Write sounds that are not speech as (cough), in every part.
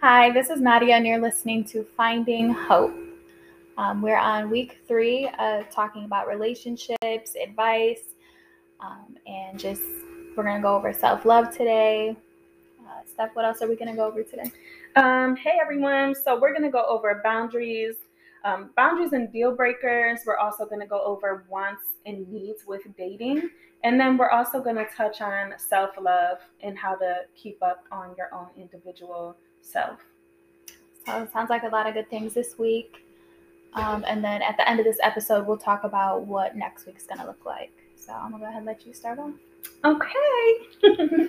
Hi, this is Nadia, and you're listening to Finding Hope. Um, we're on week three of talking about relationships, advice, um, and just we're going to go over self love today. Uh, Steph, what else are we going to go over today? Um, hey everyone, so we're gonna go over boundaries, um, boundaries and deal breakers. We're also gonna go over wants and needs with dating, and then we're also gonna touch on self love and how to keep up on your own individual So it sounds like a lot of good things this week. Um, and then at the end of this episode, we'll talk about what next week's going to look like. So I'm going to go ahead and let you start off. Okay. (laughs)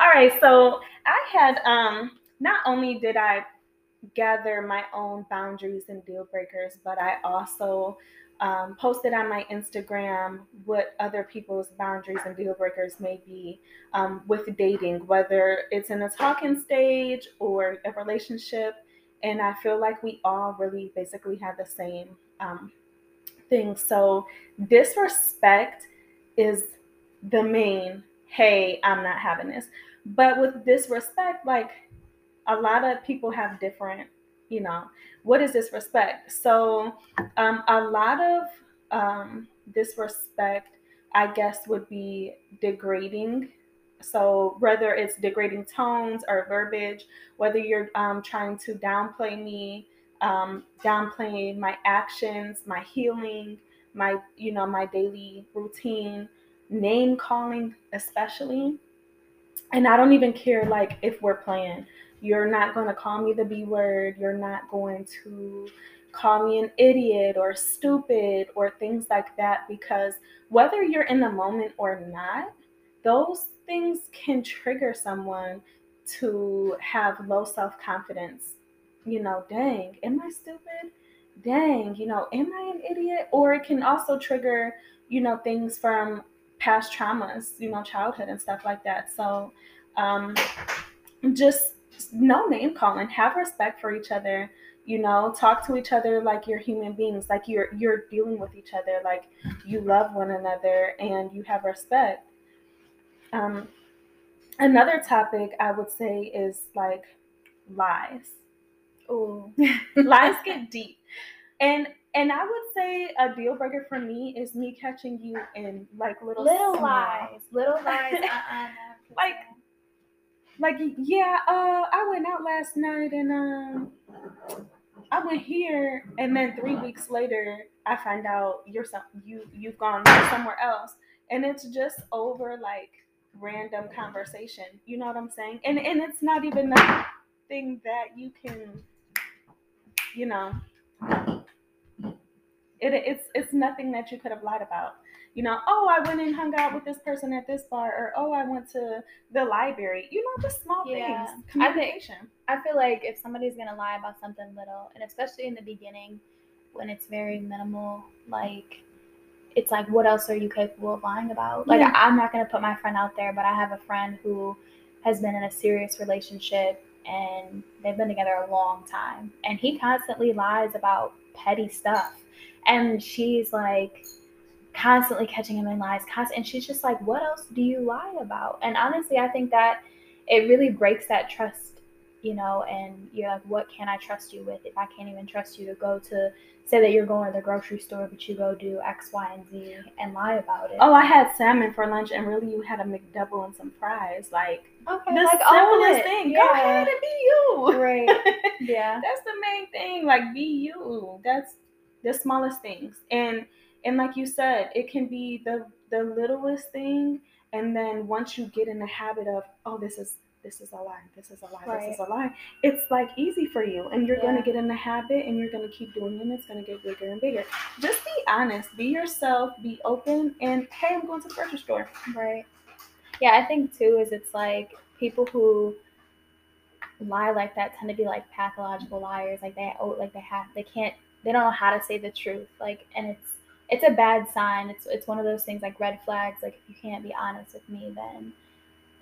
All right. So I had, um, not only did I gather my own boundaries and deal breakers, but I also um, posted on my Instagram what other people's boundaries and deal breakers may be um, with dating, whether it's in a talking stage or a relationship. And I feel like we all really basically have the same um, thing. So, disrespect is the main, hey, I'm not having this. But with disrespect, like a lot of people have different you know what is disrespect? So um, a lot of um, disrespect i guess would be degrading. So whether it's degrading tones or verbiage whether you're um, trying to downplay me um, downplay my actions my healing my you know my daily routine name calling especially. And i don't even care like if we're playing you're not going to call me the B word. You're not going to call me an idiot or stupid or things like that because whether you're in the moment or not, those things can trigger someone to have low self confidence. You know, dang, am I stupid? Dang, you know, am I an idiot? Or it can also trigger, you know, things from past traumas, you know, childhood and stuff like that. So, um, just no name calling. Have respect for each other you know? Talk to each other like you're human beings like you're you're dealing with each other like you love one another and you have respect. Um another topic i would say is like lies. Oh (laughs) lies get deep. And and I would say a deal breaker for me is me catching you in like little little lies, little lies. (laughs) uh-uh, like like yeah uh i went out last night and um i went here and then three weeks later i find out you're some you you've gone somewhere else. And it's just over like random conversation. You know what i'm saying? And and it's not even nothing that you can you know. It, it's it's nothing that you could have lied about you know, oh, I went and hung out with this person at this bar, or oh, I went to the library. You know, just small yeah. things. Communication. I, think, I feel like if somebody's gonna lie about something little, and especially in the beginning, when it's very minimal, like it's like, what else are you capable of lying about? Like, yeah. I'm not gonna put my friend out there, but I have a friend who has been in a serious relationship and they've been together a long time, and he constantly lies about petty stuff, and she's like constantly catching him in lies, const- and she's just like, "What else do you lie about?" And honestly, I think that it really breaks that trust, you know. And you're like, "What can I trust you with if I can't even trust you to go to say that you're going to the grocery store, but you go do X, Y, and Z and lie about it?" Oh, I had salmon for lunch, and really, you had a McDouble and some fries, like. Okay, the like simplest thing. Yeah. Go ahead and be you. Right. (laughs) Yeah. That's the main thing. Like be you. That's the smallest things. And and like you said it can be the the littlest thing. And then once you get in the habit of oh this is this is a lie this is a lie right. this is a lie it's like easy for you. And you're yeah. going to get in the habit and you're going to keep doing it and it's going to get bigger and bigger. Just be honest be yourself be open and hey i'm going to the grocery store. Right. Yeah i think too is it's like people who lie like that tend to be like pathological liars. Like they oh like they have they can't they don't know how to say the truth. Like and it's it's a bad sign. It's it's one of those things like red flags. Like if you can't be honest with me, then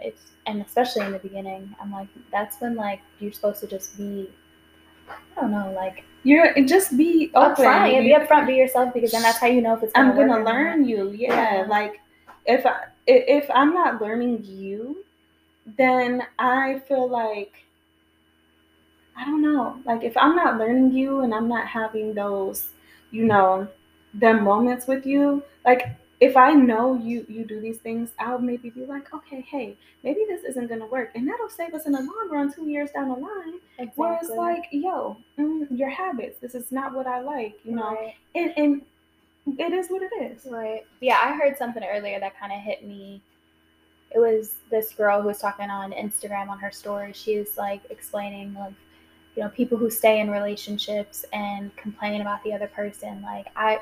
it's and especially in the beginning, I'm like that's when like you're supposed to just be. I don't know, like you're just be open. Upfront, yeah, be upfront, be yourself, because then that's how you know if it's. Gonna I'm gonna learn you, yeah. yeah. Like if I if I'm not learning you, then I feel like I don't know. Like if I'm not learning you and I'm not having those, you know, them moments with you, like if I know you you do these things, I'll maybe be like, okay, hey, maybe this isn't gonna work, and that'll save us in the long run, two years down the line. Exactly. Whereas like, yo, mm, your habits, this is not what I like, you know, right. and and it is what it is. Right. Yeah, I heard something earlier that kind of hit me. It was this girl who was talking on Instagram on her story. She was like explaining like, you know, people who stay in relationships and complain about the other person. Like I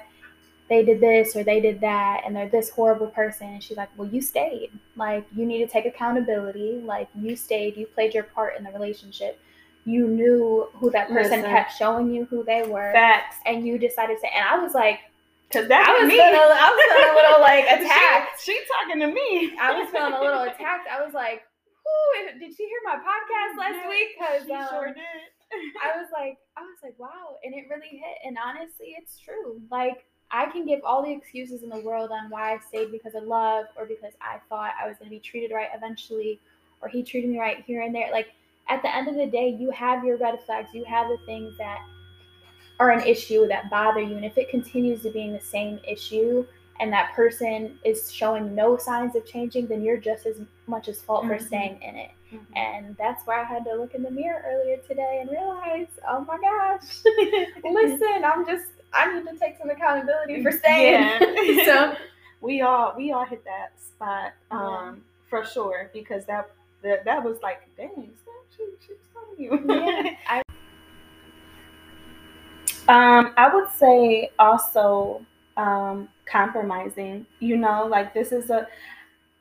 they did this or they did that and they're this horrible person and she's like well you stayed like you need to take accountability like you stayed you played your part in the relationship you knew who that person Listen. kept showing you who they were Facts. and you decided to and i was like because that I was me. Feeling, I was feeling a little like (laughs) attacked. she, she talking to me. I was feeling a little (laughs) attacked. I was like, "Ooh, did she hear my podcast last yeah, week?" Because um, sure did. I (laughs) was like, I was like, wow, and it really hit. And honestly, it's true. Like I can give all the excuses in the world on why I stayed because of love or because I thought I was going to be treated right eventually or he treated me right here and there. Like at the end of the day, you have your red flags, you have the things that are an issue that bother you. And if it continues to being the same issue and that person is showing no signs of changing, then you're just as much as fault mm-hmm. for staying in it. Mm-hmm. And that's where I had to look in the mirror earlier today and realize, oh my gosh, (laughs) (laughs) listen, I'm just I need to take some accountability for staying. Yeah. (laughs) (laughs) so we all we all hit that spot um, yeah. for sure because that, that that was like dang, she, she's telling you. Yeah. (laughs) I, um, I would say also um, compromising. You know, like this is a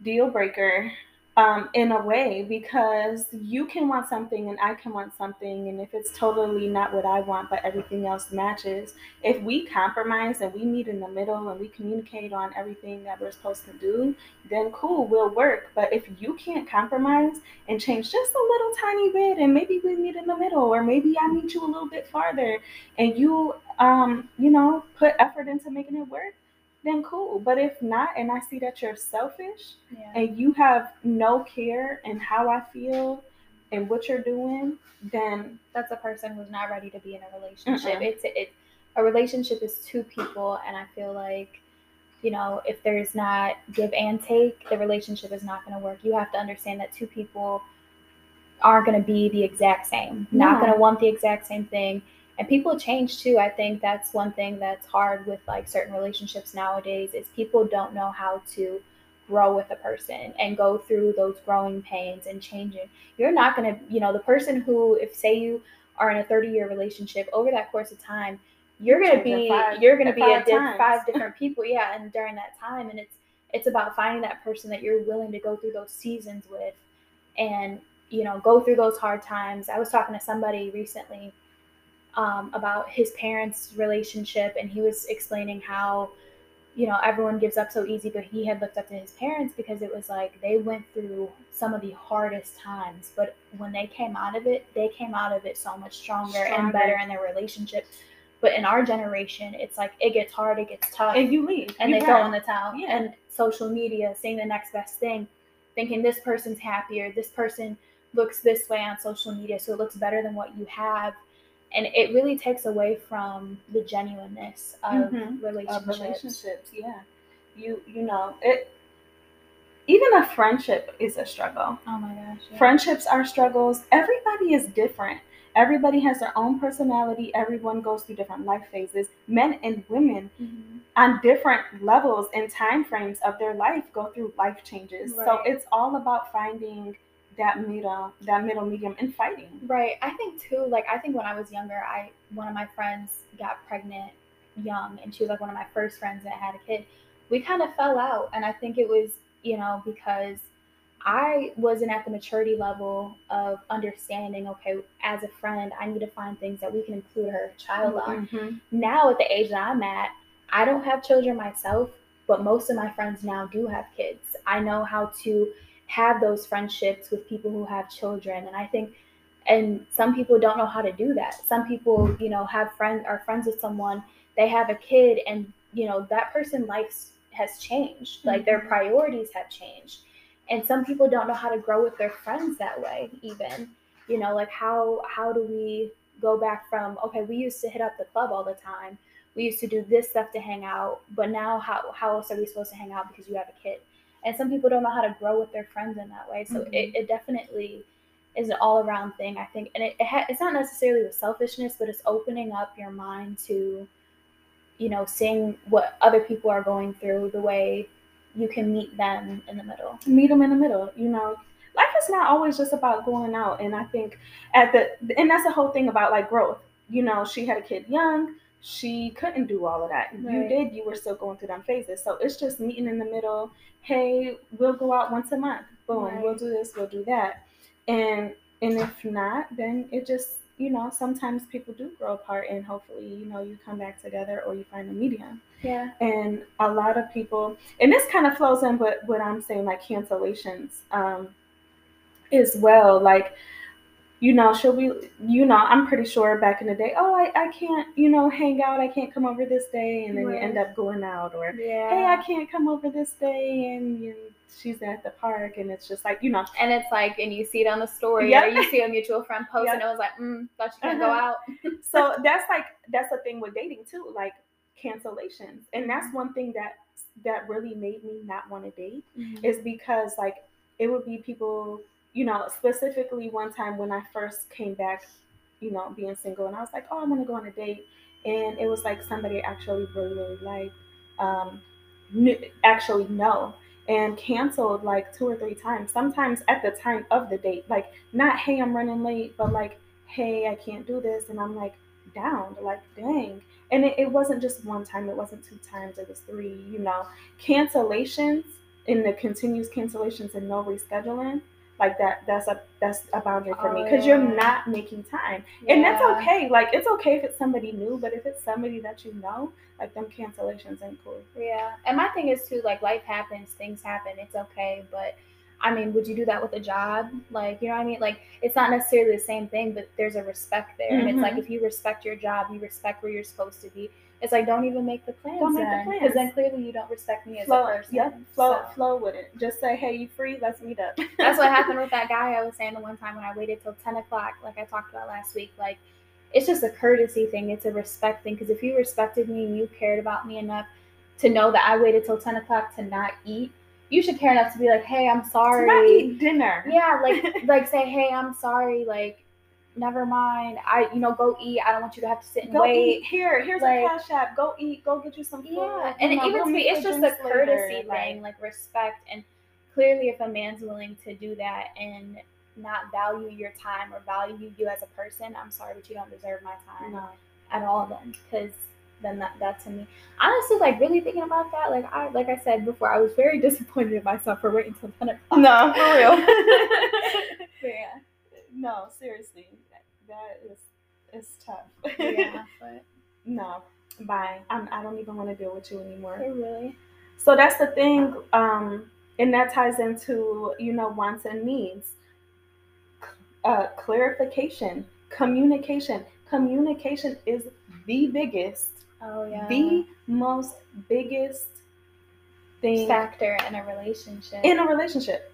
deal breaker um, in a way because you can want something and I can want something. And if it's totally not what I want, but everything else matches, if we compromise and we meet in the middle and we communicate on everything that we're supposed to do, then cool, we'll work. But if you can't compromise and change just a little tiny bit, and maybe we meet in the middle, or maybe I meet you a little bit farther, and you, um, you know, put effort into making it work, then cool. But if not, and I see that you're selfish yeah. and you have no care in how I feel and what you're doing, then that's a person who's not ready to be in a relationship. It's it a relationship is two people, and I feel like you know if there's not give and take, the relationship is not going to work. You have to understand that two people aren't going to be the exact same, not going to want the exact same thing and people change too. I think that's one thing that's hard with like certain relationships nowadays is people don't know how to grow with a person and go through those growing pains and changing. You're not going to you know the person who if say you are in a 30 year relationship over that course of time you're going to be you you're going to be a di- five different (laughs) people yeah and during that time and it's it's about finding that person that you're willing to go through those seasons with and you know go through those hard times. I was talking to somebody recently um, about his parents' relationship, and he was explaining how, you know, everyone gives up so easy, but he had looked up to his parents because it was like they went through some of the hardest times, but when they came out of it, they came out of it so much stronger, stronger. and better in their relationship. But in our generation, it's like it gets hard, it gets tough, and you leave, and you they throw in the towel. Yeah. And social media, seeing the next best thing, thinking this person's happier, this person looks this way on social media, so it looks better than what you have and it really takes away from the genuineness of mm-hmm. relationships. Of relationships, yeah. You you know it. Even a friendship is a struggle. Oh my gosh. Yeah. Friendships are struggles. Everybody is different. Everybody has their own personality. Everyone goes through different life phases. Men and women mm-hmm. on different levels and time frames of their life go through life changes. Right. So it's all about finding that middle that middle medium and fighting. Right. I think too like i think when i was younger i one of my friends got pregnant young and she was like one of my first friends that had a kid. We kind of fell out and i think it was you know because i wasn't at the maturity level of understanding okay as a friend i need to find things that we can include her child on. Mm-hmm. now at the age that i'm at i don't have children myself but most of my friends now do have kids. I know how to have those friendships with people who have children and i think and some people don't know how to do that some people you know have friends are friends with someone they have a kid and you know that person life has changed mm-hmm. like their mm-hmm. priorities have changed and some people don't know how to grow with their friends that way even You know, like how how do we go back from okay, we used to hit up the club all the time. We used to do this stuff to hang out, but now how how else are we supposed to hang out because you have a kid? And some people don't know how to grow with their friends in that way. So Mhm. it, it definitely is an all around thing, I think. And it, it ha- it's not necessarily with selfishness, but it's opening up your mind to, you know, seeing what other people are going through the way you can meet them in the middle. meet them in the middle. You know, life is not always just about going out. And I think at the and that's the whole thing about like growth. You know, she had a kid young. She couldn't do all of that. You did. You were still going through them phases. So it's just meeting in the middle. Hey, we'll go out once a month. Boom. Right. We'll do this. We'll do that. And and if not, then it just you know sometimes people do grow apart, and hopefully you know you come back together or you find a medium Yeah. and a lot of people and this kind of flows in with what i'm saying like cancellations um as well like you know she'll be you know i'm pretty sure back in the day oh i, I can't you know hang out i can't come over this day and then you end up going out or Yeah. hey i can't come over this day and you she's at the park and it's just like you know and it's like, and you see it on the story, Yep. or you see a mutual friend post, and it was like, mm, thought you couldn't go Uh-huh. out. (laughs) so that's like that's the thing with dating too like cancellations and that's Mm-hmm. one thing that that really made me not want to date Mhm. is because like it would be people you know specifically one time when i first came back you know being single and i was like oh i want to go on a date and it was like somebody actually really really liked um actually no and canceled like two or three times sometimes at the time of the date like not hey i'm running late but like hey i can't do this and i'm like down like dang and it, it wasn't just one time it wasn't two times it was three you know. Cancellations in the continuous cancellations and no rescheduling like that that's a that's a boundary for me Oh, because you're not making time and that's okay like it's okay if it's somebody new but if it's somebody that you know like them cancellations ain't cool Yeah. And my thing is too, like life happens, things happen, it's okay. But I mean, would you do that with a job? Like, you know what I mean? Like it's not necessarily the same thing, but there's a respect there. And it's like Mhm. if you respect your job, you respect where you're supposed to be. It's like don't even make the plans. Don't make the plans. Because then clearly you don't respect me as flow a person. yep flow So- flow with it just say hey you free let's meet up (laughs) That's what happened with that (laughs) guy I was saying the one time when I waited till 10 o'clock, like I talked about last week. Like, it's just a courtesy thing, it's a respect thing. Because if you respected me and you cared about me enough to know that I waited till 10 o'clock to not eat, you should care enough to be like, hey, I'm to sorry. not eat dinner Yeah, like, (laughs) like say, hey, I'm sorry. Like, never mind. I, you know, go eat. I don't want you to have to sit and go wait. eat here here's Like- a cash app go eat go get you some food Yeah, You and know, even to me, it's just a later, courtesy like- thing, like respect. And clearly, if a man's willing to do that and not value your time or value you as a person, I'm sorry, but you don't deserve my time no at all. Then, because then that, that to me, honestly, like really thinking about that, like I, like I said before, I was very (laughs) disappointed in myself for waiting until ten o'clock. no for real (laughs) (laughs) yeah, no seriously that, is it's tough yeah, (laughs) but no bye I'm, i don't even want to deal with you anymore it really, So that's the thing, um, and that ties into you know wants and needs. Uh, clarification, communication. Communication is the biggest, oh yeah, the most biggest thing factor in a relationship. in a relationship.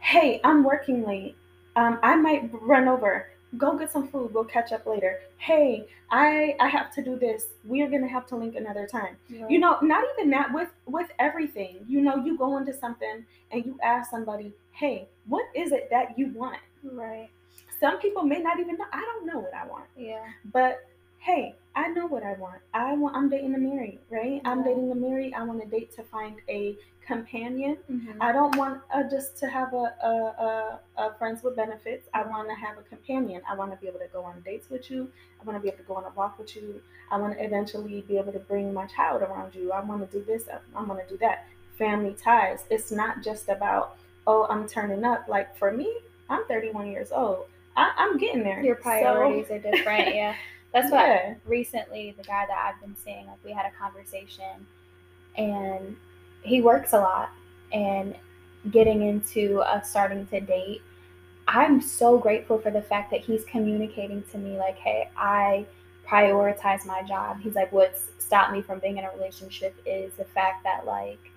Hey, I'm working late. Um, I might run over. Go get some food. We'll catch up later. Hey, I I have to do this. We are gonna have to link another time you know not even that with with everything you know you go into something and you ask somebody hey what is it that you want right, some people may not even know i don't know what i want yeah. but hey i know what i want i want i'm dating a married right i'm dating a married i want to date to find a companion Mhm. i don't want uh, just to have a, a, a, a friends with benefits i want to have a companion i want to be able to go on dates with you i want to be able to go on a walk with you I want to eventually be able to bring my child around you. I want to do this. I want to do that. Family ties. It's not just about, oh, I'm turning up. Like for me, I'm 31 years old. I, I'm getting there. Your So- priorities are different, yeah. (laughs) That's why Yeah. recently the guy that I've been seeing, like we had a conversation and he works a lot and getting into uh, starting to date. I'm so grateful for the fact that he's communicating to me like, hey, I prioritize my job. He's like, what's stopped me from being in a relationship is the fact that like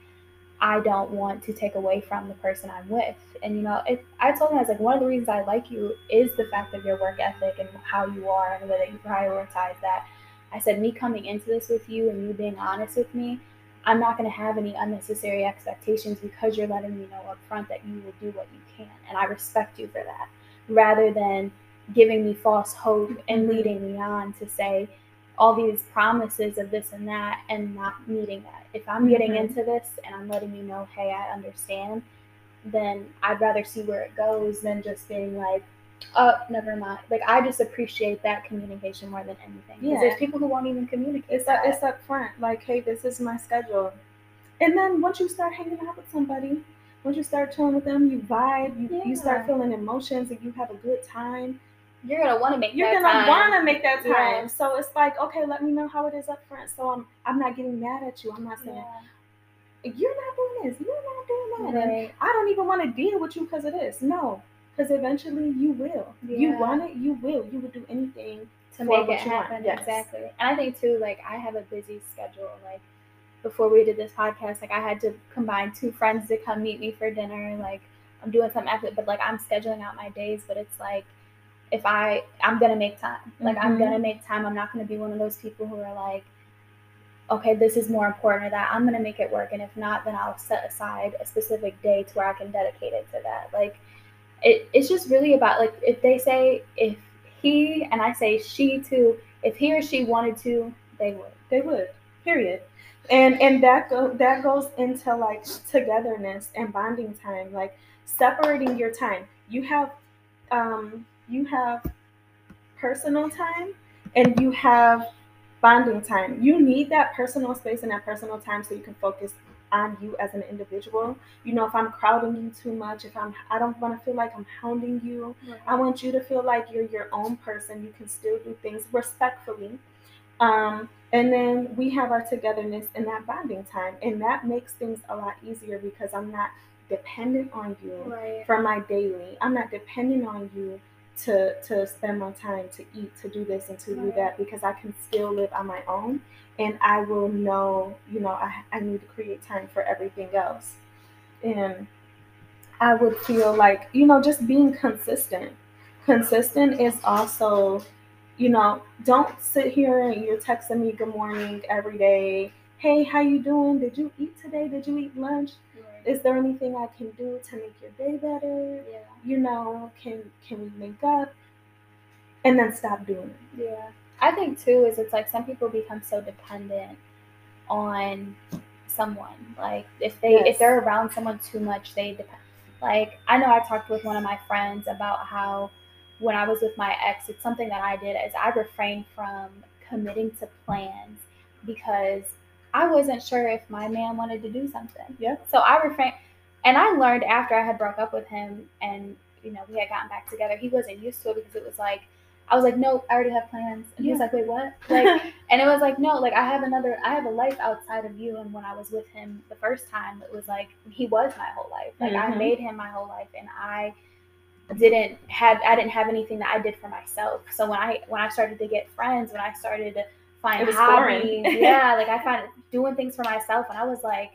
I don't want to take away from the person I'm with. And you know, I told him I was like, one of the reasons I like you is the fact of your work ethic and how you are and the way that you prioritize that. I said, me coming into this with you and you being honest with me, I'm not going to have any unnecessary expectations because you're letting me know up front that you will do what you can. And I respect you for that. Rather than giving me false hope and mm-hmm. leading me on to say, all these promises of this and that and not meeting that. If I'm getting mm-hmm. into this and I'm letting you know, hey, I understand, then I'd rather see where it goes than just being like, oh, never mind. Like I just appreciate that communication more than anything. Yeah. There's people who won't even communicate. It's that. it's up front. Like, hey, this is my schedule. And then once you start hanging out with somebody, once you start chilling with them, you vibe, you, yeah. you start feeling emotions and you have a good time you're gonna want to make you're gonna want to make that time. Yeah. So it's like, okay, let me know how it is up front. So I'm I'm not getting mad at you. I'm not saying yeah. you're not doing this, you're not doing that, right. and I don't even want to deal with you because of this. No, because eventually you will. Yeah. You want it, you will. You would do anything to make it happen. Yes. Exactly. And I think too, like I have a busy schedule. Like before we did this podcast, like I had to combine two friends to come meet me for dinner. Like I'm doing something after, but like I'm scheduling out my days. But it's like if I I'm gonna make time. Like mm-hmm. I'm gonna make time. I'm not gonna be one of those people who are like, okay, this is more important or that. I'm gonna make it work. And if not, then I'll set aside a specific day to where I can dedicate it to that. Like it, it's just really about like if they say if he and I say she too, if he or she wanted to, they would. They would. Period. And and that go that goes into like togetherness and bonding time, like separating your time. You have um you have personal time and you have bonding time. You need that personal space and that personal time so you can focus on you as an individual. You know, if I'm crowding you too much, if I'm I don't want to feel like I'm hounding you. Right. I want you to feel like you're your own person. You can still do things respectfully. Um, and then we have our togetherness and that bonding time. And that makes things a lot easier because I'm not dependent on you right. for my daily. I'm not dependent on you to to spend my time to eat, to do this and to do that because I can still live on my own and I will know, you know, I, I need to create time for everything else. And I would feel like, you know, just being consistent. Consistent is also, you know, don't sit here and you're texting me good morning every day. Hey, how you doing? Did you eat today? Did you eat lunch? Is there anything I can do to make your day better? Yeah. You know, can can we make up? And then stop doing it. Yeah. I think too is it's like some people become so dependent on someone. Like if they yes. if they're around someone too much, they depend. Like I know I talked with one of my friends about how when I was with my ex, it's something that I did is I refrained from committing to plans because I wasn't sure if my man wanted to do something. Yeah. So I refrained, and I learned after I had broke up with him, and you know we had gotten back together. He wasn't used to it because it was like I was like, nope, I already have plans, and yeah. he was like, wait, what? (laughs) Like, and it was like, no, like I have another, I have a life outside of you. And when I was with him the first time, it was like he was my whole life. Like mm-hmm. I made him my whole life, and I didn't have I didn't have anything that I did for myself. So when I when I started to get friends, when I started to find hobbies. (laughs) yeah, like I found doing things for myself, and I was like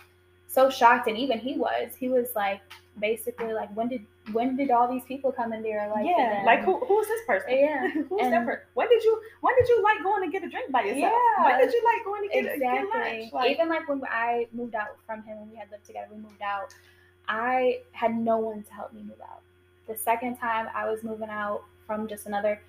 so shocked. And even he was. He was like basically like, when did when did all these people come in there? Like Yeah, like who who's this person? Yeah, (laughs) who's and, that person? When did you when did you like going to get a drink by yourself? Yeah, when did you like going to get, exactly. get lunch? Like, even like when I moved out from him when we had lived together, we moved out. I had no one to help me move out. The second time I was moving out from just another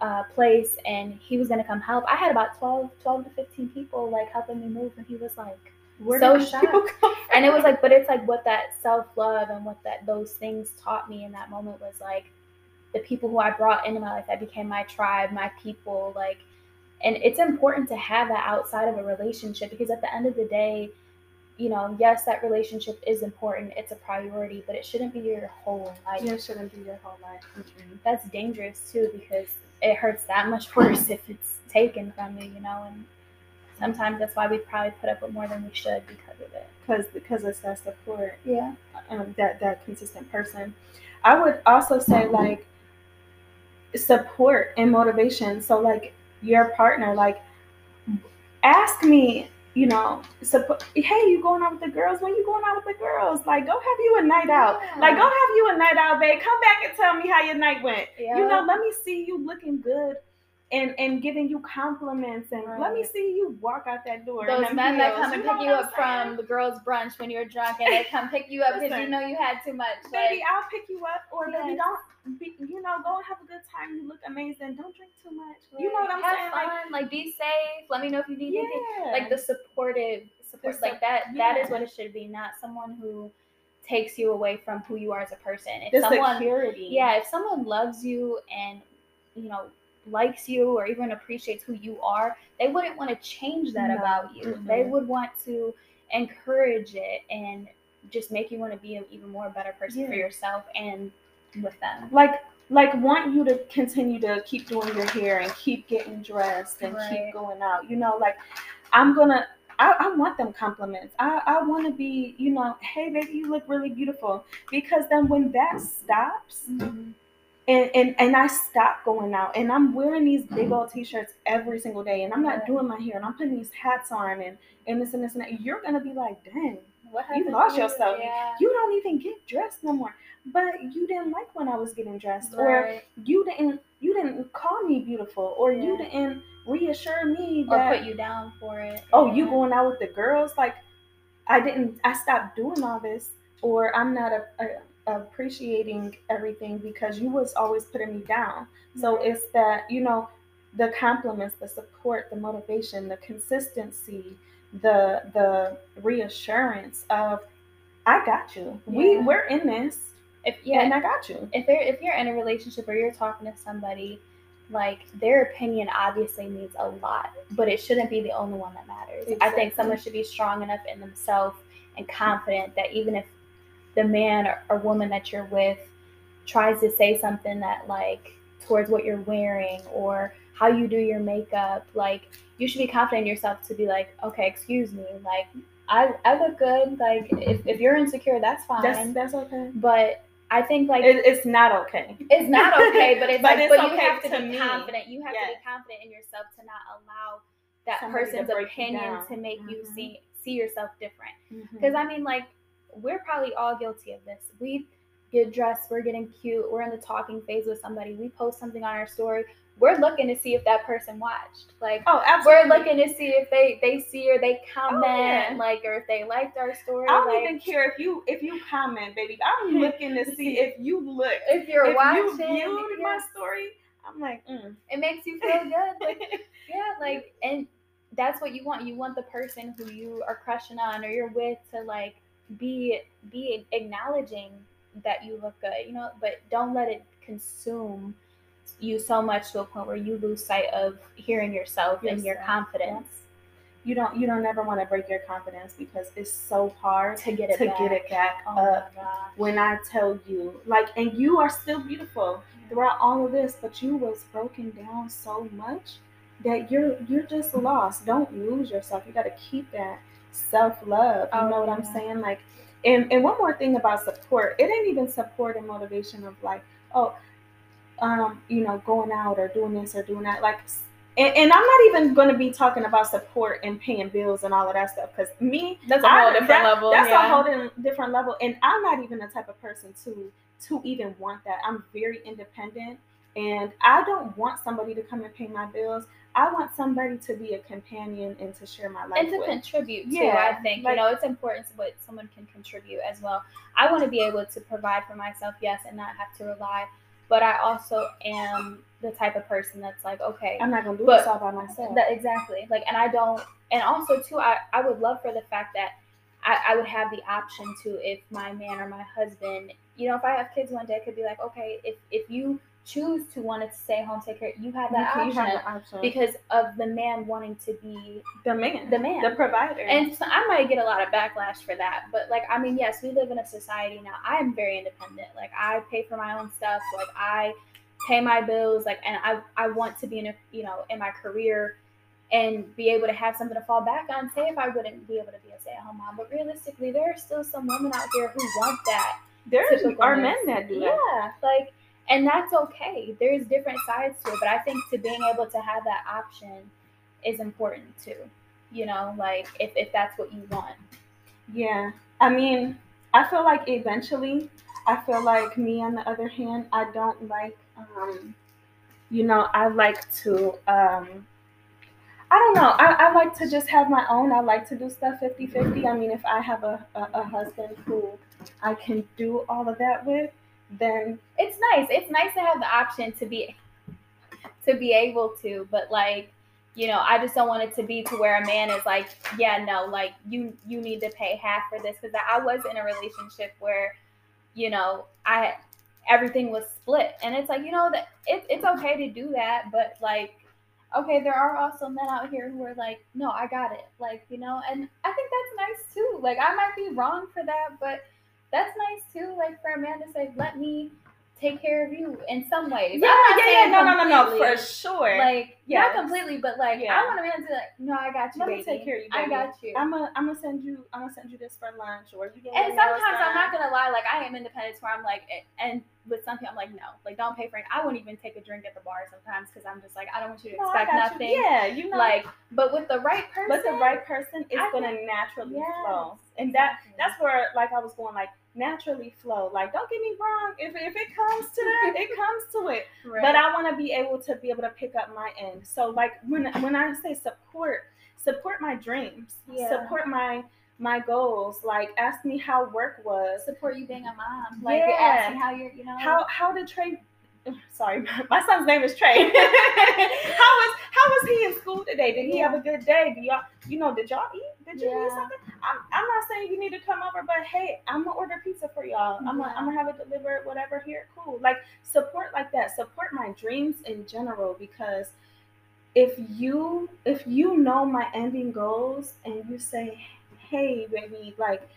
uh, place and he was going to come help. I had about 12, 12 to 15 people like helping me move and he was like Where so shocked. And it was like, but it's like what that self love and what that those things taught me in that moment was like the people who I brought into my life that became my tribe, my people, like, and it's important to have that outside of a relationship because at the end of the day, you know, yes, that relationship is important. It's a priority, but it shouldn't be your whole life. Yeah, it shouldn't be your whole life. Mm-hmm. That's dangerous too because it hurts that much worse if it's taken from you, you know. And sometimes that's why we probably put up with more than we should because of it. Because because it's that support. Yeah. Um, that that consistent person. I would also say like support and motivation. So like your partner, like ask me you know, suppo- hey, you going out with the girls? When you going out with the girls? Like, go have you a night out. Yeah. Like, go have you a night out, babe. Come back and tell me how your night went. Yeah. You know, let me see you looking good. And, and giving you compliments and let me see you walk out that door. Those men that come and pick you up from the girls' brunch when you're drunk and they (laughs) come pick you up because you know you had too much. baby, Like, I'll pick you up, or baby, Yes. don't be, you know, go and have a good time. You look amazing. Don't drink too much. You know what I'm saying? Fun, like, be safe. Let me know if you need Like, anything. Like the supportive support, The like sup- that. That is what it should be, not someone who takes you away from who you are as a person. If the someone, security. yeah, if someone loves you and you know likes you or even appreciates who you are, they wouldn't want to change that No. about you. They Mhm. would want to encourage it and just make you want to be an even more better person for yourself and with them. like like want you to continue to keep doing your hair and keep getting dressed and Right. keep going out. You know, like I'm gonna I, I want them compliments. I, I wanna be, you know, hey baby, you look really beautiful. Because then when that stops and, and and I stop going out. And I'm wearing these big old t-shirts every single day. And I'm not doing my hair. And I'm putting these hats on and, and this and this and that, you're gonna be like, dang, What You lost to yourself. Yeah. you don't even get dressed no more. But you didn't like when I was getting dressed, or you didn't you didn't call me beautiful, or you didn't reassure me or put you down for it. oh you going out with the girls. Like I didn't I stopped doing all this, or I'm not a, a, appreciating everything because you was always putting me down. So mm-hmm. it's that you know the compliments, the support, the motivation, the consistency, the the reassurance of I got you. We Yeah. we're in this, if yeah, and I got you. if they're if you're in a relationship or you're talking to somebody, like their opinion obviously means a lot, but it shouldn't be the only one that matters. I think someone should be strong enough in themselves and confident that even if the man or, or woman that you're with tries to say something that like towards what you're wearing or how you do your makeup, like you should be confident in yourself to be like, okay, excuse me, like I I look good. Like if, if you're insecure, that's fine. That's that's okay. but I think like It, it's not okay. it's not okay, but it's (laughs) But like, it's but you okay have to, to be me. confident. You have to be confident in yourself to not allow that Somebody person's opinion to make you Mhm. see see yourself different. Mm-hmm. Because I mean, like, we're probably all guilty of this. We get dressed, we're getting cute, we're in the talking phase with somebody. We post something on our story. We're looking to see if that person watched. Like, oh, we're looking to see if they they see or they comment, yeah. like, or if they liked our story. I don't like, even care if you if you comment, baby. I'm (laughs) looking to see if you look. if you're if watching. you viewed my story, I'm like, mm. it makes you feel good. (laughs) Like, yeah, like, and that's what you want. You want the person who you are crushing on or you're with to like be be acknowledging that you look good, you know. But don't let it consume you so much to a point where you lose sight of hearing yourself and your Yourself, confidence you don't you don't ever want to break your confidence because it's so hard to get it to back. get it back Oh up. When I tell you, like, and you are still beautiful throughout all of this, but you was broken down so much that you're you're just lost. Don't lose yourself. You got to keep that self love. You Oh, know what I'm saying? Like, and and one more thing about support. It ain't even support and motivation of like, oh, um, you know, going out or doing this or doing that. Like, and, and I'm not even going to be talking about support and paying bills and all of that stuff because me, That's a I- whole different that- level. That's yeah. a whole different level, and I'm not even the type of person to to even want that. I'm very independent, and I don't want somebody to come and pay my bills. I want somebody to be a companion and to share my life and to with. contribute too. Yeah, I think like- you know it's important what someone can contribute as well. I want to be able to provide for myself, yes, and not have to rely. But I also am the type of person that's like, okay, I'm not gonna do this all by myself. that exactly. Like, and I don't. And also too, I I would love for the fact that I, I would have the option to if my man or my husband, you know, if I have kids one day, I could be like, okay, if if you choose to want to stay home, take care, you have that you option have option. because of the man wanting to be the man, the man. the provider, and so I might get a lot of backlash for that. But like, I mean, yes, we live in a society now. I am very independent. Like, I pay for my own stuff. Like, I pay my bills. Like, and I I want to be in a you know in my career and be able to have something to fall back on. Say if I wouldn't be able to be a stay at home mom, but realistically, there are still some women out there who want that. there are men that do that. Yeah, like, and that's okay. There's different sides to it, but I think to being able to have that option is important too. you know, like if, if that's what you want. Yeah. I mean, I feel like eventually, I feel like me on the other hand, I don't like, um, you know, I like to, um, I don't know. I, I like to just have my own. I like to do stuff 50 50. I mean, if I have a, a, a husband who I can do all of that with, then it's nice. It's nice to have the option to be to be able to, but like you know, I just don't want it to be to where a man is like, yeah, no, like you you need to pay half for this because I was in a relationship where, you know, I everything was split, and it's like you know that it, it's okay to do that, but like, okay, there are also men out here who are like, no, I got it, like you know, and I think that's nice too. Like I might be wrong for that, but that's nice too. Like for a man to say, let me take care of you in some ways. Yeah, yeah, yeah. No, no, no, no, for sure. Like, yes. not completely, but like, yeah. I want a man to be like, no, I got you. Let baby. me take care of you. Baby. I got you. I'm gonna, I'm gonna send you, I'm gonna send you this for lunch, or you. And sometimes I'm not gonna lie, like I am independent, where I'm like, and with something, I'm like, no, like don't pay for it. I won't even take a drink at the bar sometimes because I'm just like, I don't want you to no, expect nothing. You. Yeah, you know. Like, but with the right person, but the right person, it's I gonna think, naturally yes, flow, and that that's where like I was going like naturally flow. Like, don't get me wrong, if if it comes to that, it (laughs) comes to it. Right. But I want to be able to be able to pick up my end. So like when when I say support, support my dreams, yeah. support my my goals. Like, ask me how work was. Support you being a mom. Like, yeah. ask me how you're, you know. How how did Trey? Sorry, (laughs) my son's name is Trey. (laughs) how was how was he in school today? Did he yeah. have a good day? Do y'all, you know, did y'all eat? Did you yeah. eat something? I'm, I'm not saying you need to come over, but hey, I'm gonna order pizza for y'all. I'm gonna, I'm gonna have it delivered, whatever. Here, cool. Like support like that. Support my dreams in general because if you if you know my ending goals and you say hey, baby, like,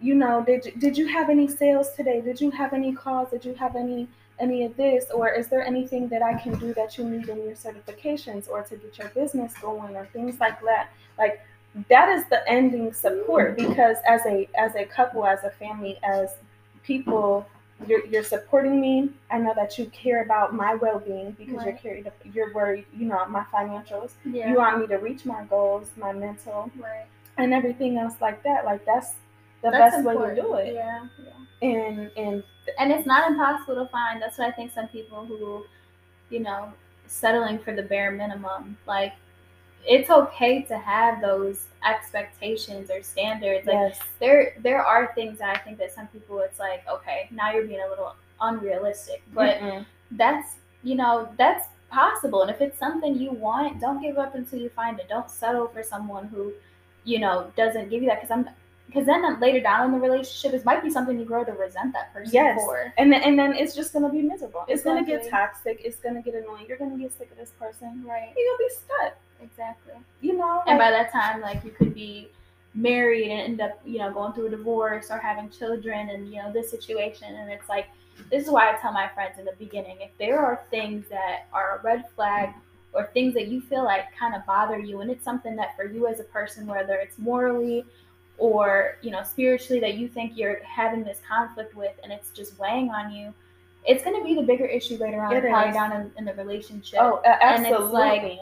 you know, did did you have any sales today? Did you have any calls? Did you have any any of this? Or is there anything that I can do that you need in your certifications or to get your business going or things like that? Like that is the ending support mm-hmm. because as a as a couple, as a family, as people you're, you're supporting me. I know that you care about my well being because right. you're carried, you're worried, you know, my financials. Yeah. You want me to reach my goals, my mental. Right and everything else like that. Like that's the that's best important. way to do it. Yeah, yeah. And and and it's not impossible to find. That's what I think some people who, you know, settling for the bare minimum, like it's okay to have those expectations or standards. Like yes. there there are things that I think that some people it's like, okay, now you're being a little unrealistic. But Mm-mm. that's you know, that's possible. And if it's something you want, don't give up until you find it. Don't settle for someone who you know, doesn't give you that because I'm because then later down in the relationship, it might be something you grow to resent that person yes. for. And then, and then it's just gonna be miserable. It's exactly. gonna get toxic. It's gonna get annoying. You're gonna get sick of this person. Right. You're gonna be stuck. Exactly. You know. And by that time, like you could be married and end up, you know, going through a divorce or having children and you know this situation. And it's like this is why I tell my friends in the beginning if there are things that are a red flag or things that you feel like kind of bother you and it's something that for you as a person whether it's morally or you know spiritually that you think you're having this conflict with and it's just weighing on you it's going to be the bigger issue later on probably down in, in, the relationship oh absolutely and it's like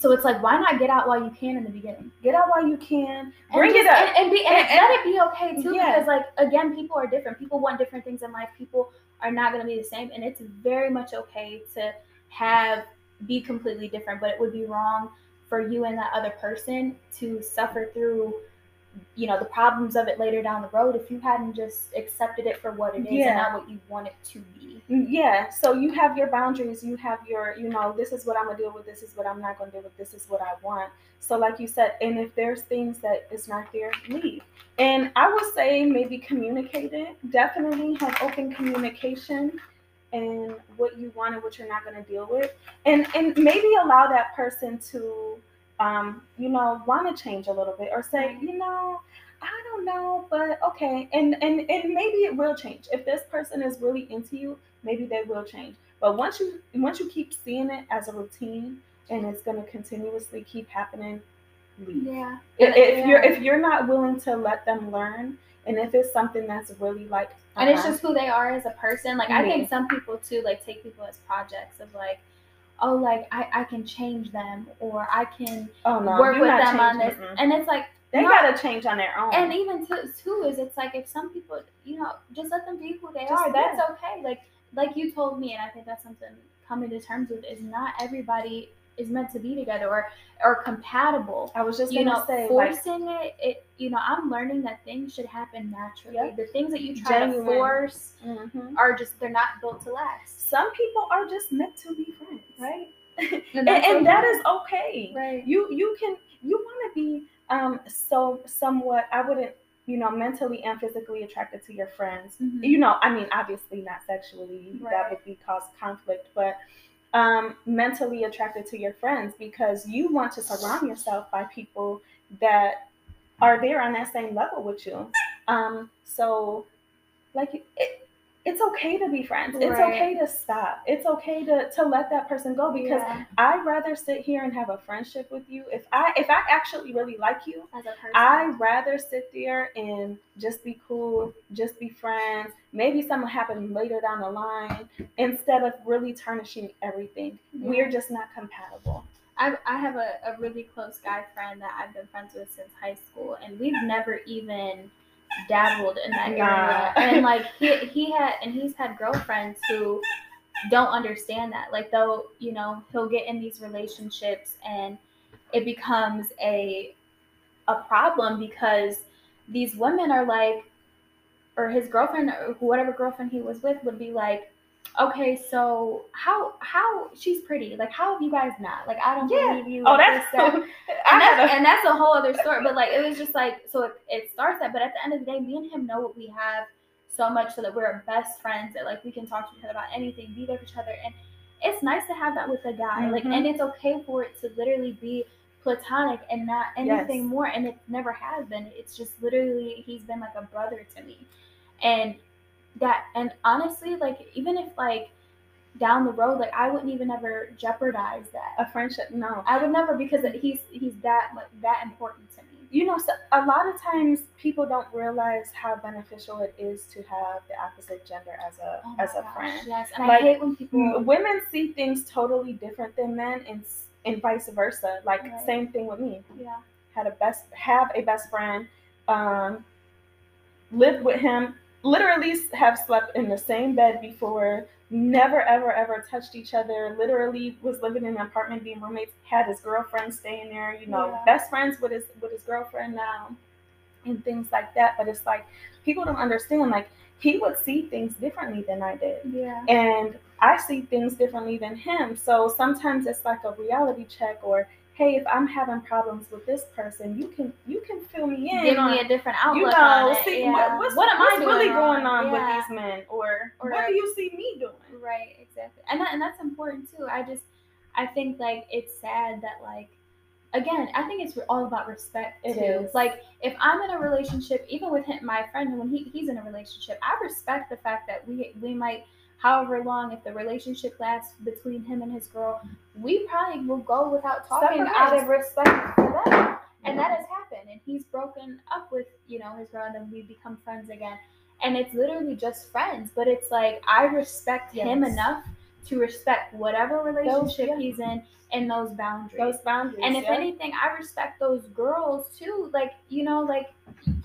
so it's like why not get out while you can in the beginning? Get out while you can bring just, it up. and, and be and, and, let it be okay too yeah. because like again people are different. People want different things in life. People are not going to be the same and it's very much okay to have be completely different, but it would be wrong for you and that other person to suffer through you know the problems of it later down the road if you hadn't just accepted it for what it is yeah. and not what you want it to be. Mm, yeah. So you have your boundaries. You have your you know this is what i'm gonna deal with this is what i'm not gonna deal with this is what i want. So like you said and if there's things that is not there leave. And i would say maybe communicate it. Definitely have open communication and what you want and what you're not going to deal with. And and maybe allow that person to um, you know want to change a little bit or say you know i don't know but okay and and and maybe it will change if this person is really into you maybe they will change but once you once you keep seeing it as a routine and it's going to continuously keep happening leave. yeah if, if yeah. you're if you're not willing to let them learn and if it's something that's really like and it's uh-huh. just who they are as a person. Like I think some people too like take people as projects of like, oh, like I, I can change them or I can Oh no, work with not them on this. mm-mm. And it's like, They no. gotta change on their own. and even to, too is it's like if some people, you know, just let them be who they Just- are. That's okay. Like like you told me, and I think that's something coming to terms with is not everybody is meant to be together or or compatible. I was just You gonna know, say, like, forcing it, it, you know, I'm learning that things should happen naturally. Yep. The things that you try Genuine. to force mhm. are just they're not built to last. some people are just meant to be friends, Right. (laughs) and, that's and that okay. right. You you can you want to be um so somewhat. I wouldn't you know mentally and physically attracted to your friends. Mhm. You know, I mean, obviously not sexually. That would be cause conflict, but um mentally attracted to your friends because you want to surround yourself by people that are there on that same level with you. Um, so like it, it's okay to be friends. It's okay to stop. It's okay to to let that person go because Yeah, I'd rather sit here and have a friendship with you. If I if I actually really like you, as a person. I'd rather sit there and just be cool, just be friends. Maybe something happen later down the line instead of really tarnishing everything. We're just not compatible. I, I have a, a really close guy friend that I've been friends with since high school, and we've never even dabbled in that Nah. area. And (laughs) like he he had and he's had girlfriends who don't understand that. Like though you know he'll get in these relationships and it becomes a a problem because these women are like, or his girlfriend or whatever girlfriend he was with would be like. Okay, so how how she's pretty? Like how have you guys not? Like I don't Yeah. believe you. Oh, that's that (laughs) I and that's, a- and that's a whole other story. But like, it was just like, so it, it starts that. But at the end of the day, me and him know what we have so much, so that we're best friends. That like we can talk to each other about anything, be there for each other, and it's nice to have that with a guy. Like, Mhm. and it's okay for it to literally be platonic and not anything Yes. more. And it never has been. It's just literally he's been like a brother to me, and that. And honestly, like even if like down the road, like I wouldn't even ever jeopardize that. a friendship. No, I would never because he's he's that like that important to me. you know, so a lot of times people don't realize how beneficial it is to have the opposite gender as a Oh as a gosh, friend. Yes, and Like, I hate when people. Women see things totally different than men, and and vice versa. Like Right. same thing with me. Yeah. Had a best have a best friend, um, lived with him. Literally have slept in the same bed before. Never ever ever touched each other. Literally was living in an apartment, being roommates. Had his girlfriend staying there. You know, Yeah. best friends with his with his girlfriend now, and things like that. But it's like people don't understand. Like he would see things differently than I did Yeah. and I see things differently than him. So sometimes it's like a reality check or hey, if I'm having problems with this person, you can you can fill me in Give on me a different outlook. you know, it. see yeah. what, what's, what am what's I really going on Yeah. with these men or, Or- what do you see me doing? Right, exactly. And that, and that's important too. I just I think like it's sad that like again, I think it's all about respect It too. is. Like if I'm in a relationship, even with him, my friend, when he, he's in a relationship, I respect the fact that we we might, however long, if the relationship lasts between him and his girl, we probably will go without talking Separate out of respect for them. And that has happened. And he's broken up with, you know, his girl and then we become friends again. And it's literally just friends. But it's like I respect him enough to respect whatever relationship yeah. he's in and those boundaries. Those boundaries. And if yeah. anything, I respect those girls too. Like, you know, like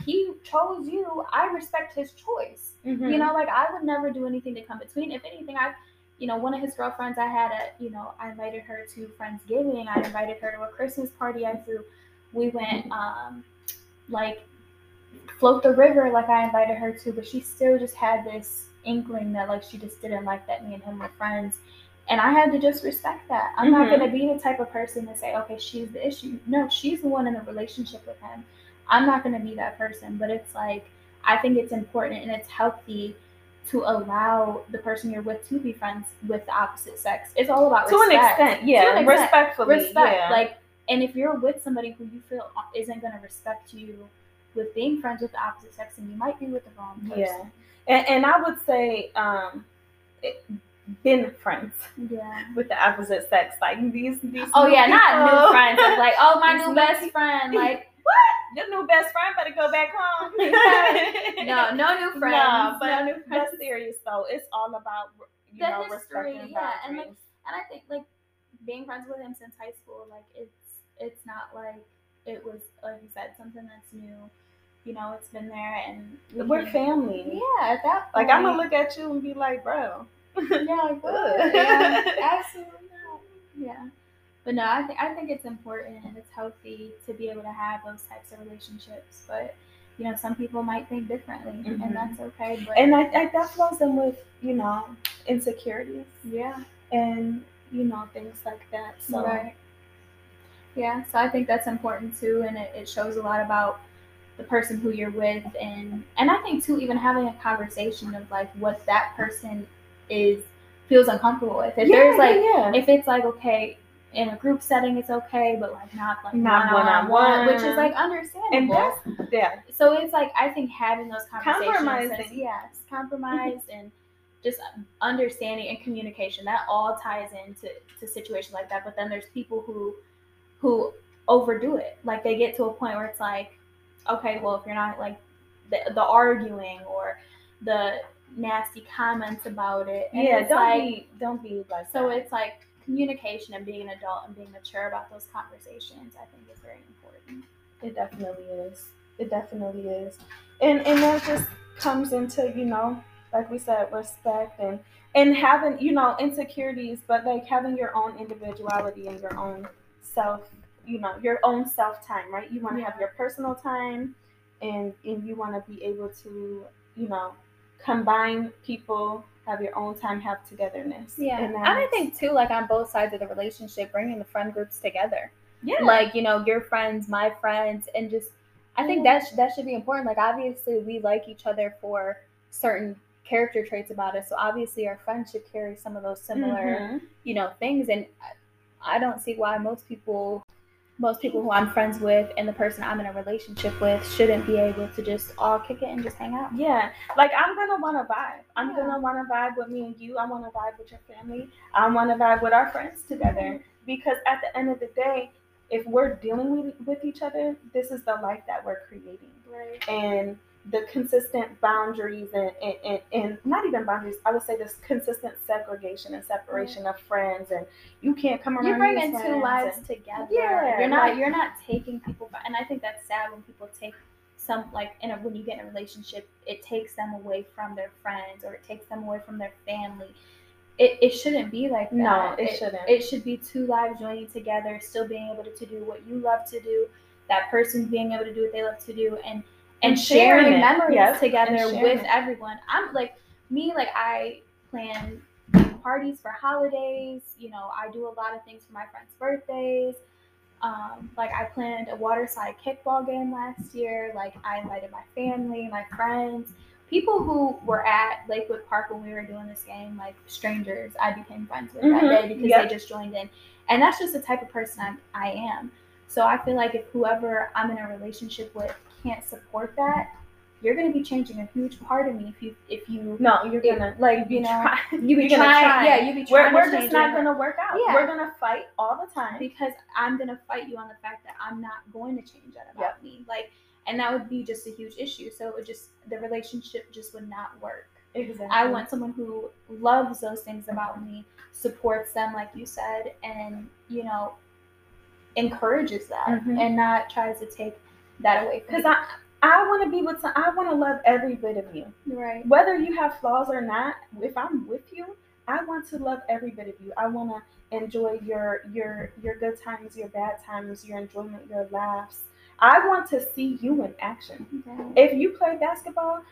he chose you. I respect his choice. Mhm. You know, like I would never do anything to come between. If anything, I, you know, one of his girlfriends, I had a, you know, I invited her to Friendsgiving. I invited her to a Christmas party I threw. We went, um, like, float the river, like I invited her to, but she still just had this inkling that, like, she just didn't like that me and him were friends. And I had to just respect that. I'm not Mhm. going to be the type of person to say, okay, she's the issue. No, she's the one in a relationship with him. I'm not going to be that person. But it's like, I think it's important and it's healthy to allow the person you're with to be friends with the opposite sex. It's all about to an respect. extent, yeah, To an extent. respectfully, Respect. yeah. Like, and if you're with somebody who you feel isn't going to respect you with being friends with the opposite sex, then you might be with the wrong person. Yeah. and, and I would say, um, it, been friends Yeah. with the opposite sex, like these these. Oh yeah, not new people. friends. It's like, oh my (laughs) new best friend. (laughs) Like, what? Your new best friend better go back home. (laughs) no, no new friends. No, but no new friends. that's serious though. It's all about you The know history, yeah, and, boundaries. And I think like being friends with him since high school, like it's it's not like it was like you said something that's new. You know, it's been there, and we We're can- family. Yeah, at that point, Like I'm gonna look at you and be like, bro. (laughs) yeah? Ugh. yeah, absolutely not. Yeah. But no, I think I think it's important and it's healthy to be able to have those types of relationships. But you know, some people might think differently, Mhm. and that's okay. But And I, I that flows in with you know insecurities yeah, and you know things like that. So right. Yeah, so I think that's important too, and it, it shows a lot about the person who you're with, and and I think too, even having a conversation of like what that person is feels uncomfortable with. If yeah, there's like yeah, if it's like okay in a group setting it's okay but like not like Not one-on-one, one-on-one. which is like understanding and understandable that's yeah, so it's like i think having those conversations is- yes compromise and just understanding and communication that all ties into to situations like that but then there's people who who overdo it. Like they get to a point where it's like okay well if you're not like the, the arguing or the nasty comments about it and yeah. it's Don't like, be don't be like so that. it's like communication and being an adult and being mature about those conversations. I think is very important. It definitely is. It definitely is. And and that just comes into, you know, like we said, respect and and having, you know, insecurities, but like having your own individuality and your own self, you know, your own self time, right? You want to have your personal time and and you want to be able to, you know, combine people, have your own time, have togetherness. Yeah, And and I think too, like on both sides of the relationship, bringing the friend groups together. yeah. Like you know, your friends, my friends, and just I think Yeah. that sh- that should be important. Like obviously, we like each other for certain character traits about us. So obviously, our friends should carry some of those similar. Mhm. you know things and I- i don't see why most people most people who i'm friends with and the person i'm in a relationship with shouldn't be able to just all kick it and just hang out Yeah, like I'm gonna want to vibe. I'm Yeah. gonna want to vibe with me and you. I want to vibe with your family. I want to vibe with our friends together mm-hmm. because at the end of the day, if we're dealing with, with each other, this is the life that we're creating. right And the consistent boundaries and, and, and, and not even boundaries, I would say this consistent segregation and separation of friends, and you can't come around. you're bringing two lives and- together Yeah, you're not like- you're not taking people ba- and i think that's sad when people take some like in a when you get in a relationship it takes them away from their friends or it takes them away from their family it, it shouldn't be like that No, it shouldn't. it should be two lives joining together still being able to, to do what you love to do that person being able to do what they love to do and and, sharing, sharing memories Yep, together with it. everyone. I'm like me like i plan parties for holidays you know i do a lot of things for my friends birthdays. Um, like i planned a waterside kickball game last year. Like i invited my family my friends people who were at lakewood park when we were doing this game like strangers. I became friends with Mhm, that day because yep. they just joined in. And that's just the type of person I, I am. So i feel like if whoever i'm in a relationship with can't support that you're going to be changing a huge part of me if you if you No, you're gonna like you know try. (laughs) you be You're gonna trying try. yeah you be We're, trying we're to just not gonna work out. Yeah. We're gonna fight all the time. because I'm gonna fight you on the fact that I'm not going to change that about me. Like, and that would be just a huge issue. So it would just the relationship just would not work. Exactly. I want someone who loves those things about me, supports them, like you said, and you know, encourages that, Mhm. and not tries to take that away because I I want to be with some. I want to love every bit of you, you. Right. whether you have flaws or not. If I'm with you, I want to love every bit of you. I want to enjoy your your your good times, your bad times, your enjoyment, your laughs. I want to see you in action. If you play basketball,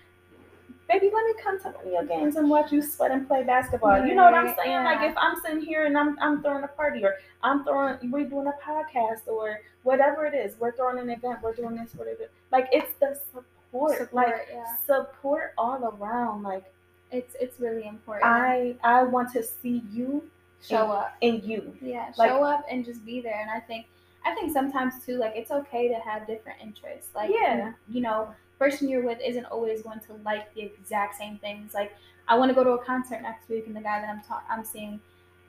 baby, let me come to one of your games and watch you sweat and play basketball. You know what I'm saying? yeah. Like if I'm sitting here and I'm I'm throwing a party or I'm throwing we're doing a podcast or whatever it is, we're throwing an event, we're doing this, whatever. Like it's the support, Support, like yeah. support all around. Like It's it's really important. I I want to see you show in, up. and you. Yeah, Like- show up and just be there. And I think I think sometimes too, like it's okay to have different interests. Like Yeah. you know, person you're with isn't always going to like the exact same things. Like I want to go to a concert next week, and the guy that I'm ta- I'm seeing,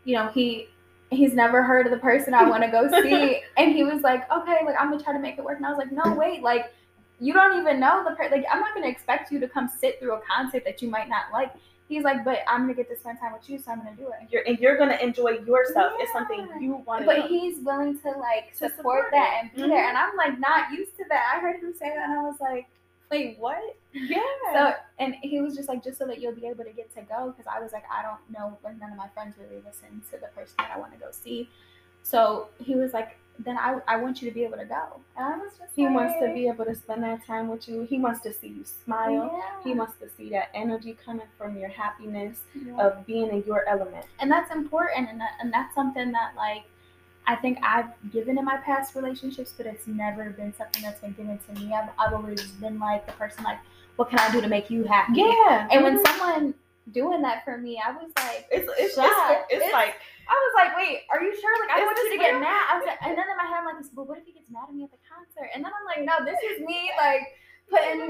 you know, he he's never heard of the person I want to go (laughs) see, and he was like, okay, like I'm gonna try to make it work. And I was like, no, wait, like you don't even know the person. Like I'm not gonna expect you to come sit through a concert that you might not like. he's like, but I'm gonna get to spend time with you, so I'm gonna do it. You're and you're gonna enjoy yourself. It's something you want to But do. he's willing to like To support, support that and be Mhm. there, and I'm like not used to that. I heard him say that, and I was like, wait, what? yeah. So, and he was just like, just so that you'll be able to get to go, because I was like, I don't know, like none of my friends really listen to the person that I want to go see. So he was like, then I, I want you to be able to go, and I was just he like, wants to be able to spend that time with you. He wants to see you smile. yeah. He wants to see that energy coming from your happiness Yeah. of being in your element. and that's important and, that, and that's something that like i think i've given in my past relationships but it's never been something that's been given to me. I've, I've always been like the person like what can i do to make you happy? Yeah. and when Mhm. someone doing that for me i was like it's it's, it's, it's, It's- like i was like wait are you sure? Like i don't want you to get mad. I was like and then in my head i'm like but what if he gets mad at me at the concert? And then i'm like no this is me like putting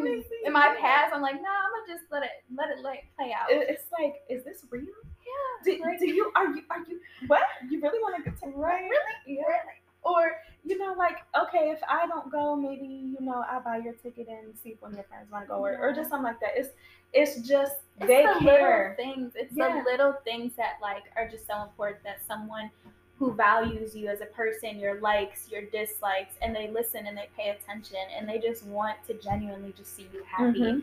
in my past. I'm like no i'm gonna just let it let it let it play out. It's like, is this real? Yeah Do, like, do you are you are you what? You really want to get to right? really really Or you know, like okay, if I don't go, maybe you know I buy your ticket and see if one of your friends want to go, or, or just something like that. It's it's just It's they the care. little things. It's Yeah. the little things that like are just so important that someone who values you as a person, your likes, your dislikes, and they listen and they pay attention and they just want to genuinely just see you happy. Mhm.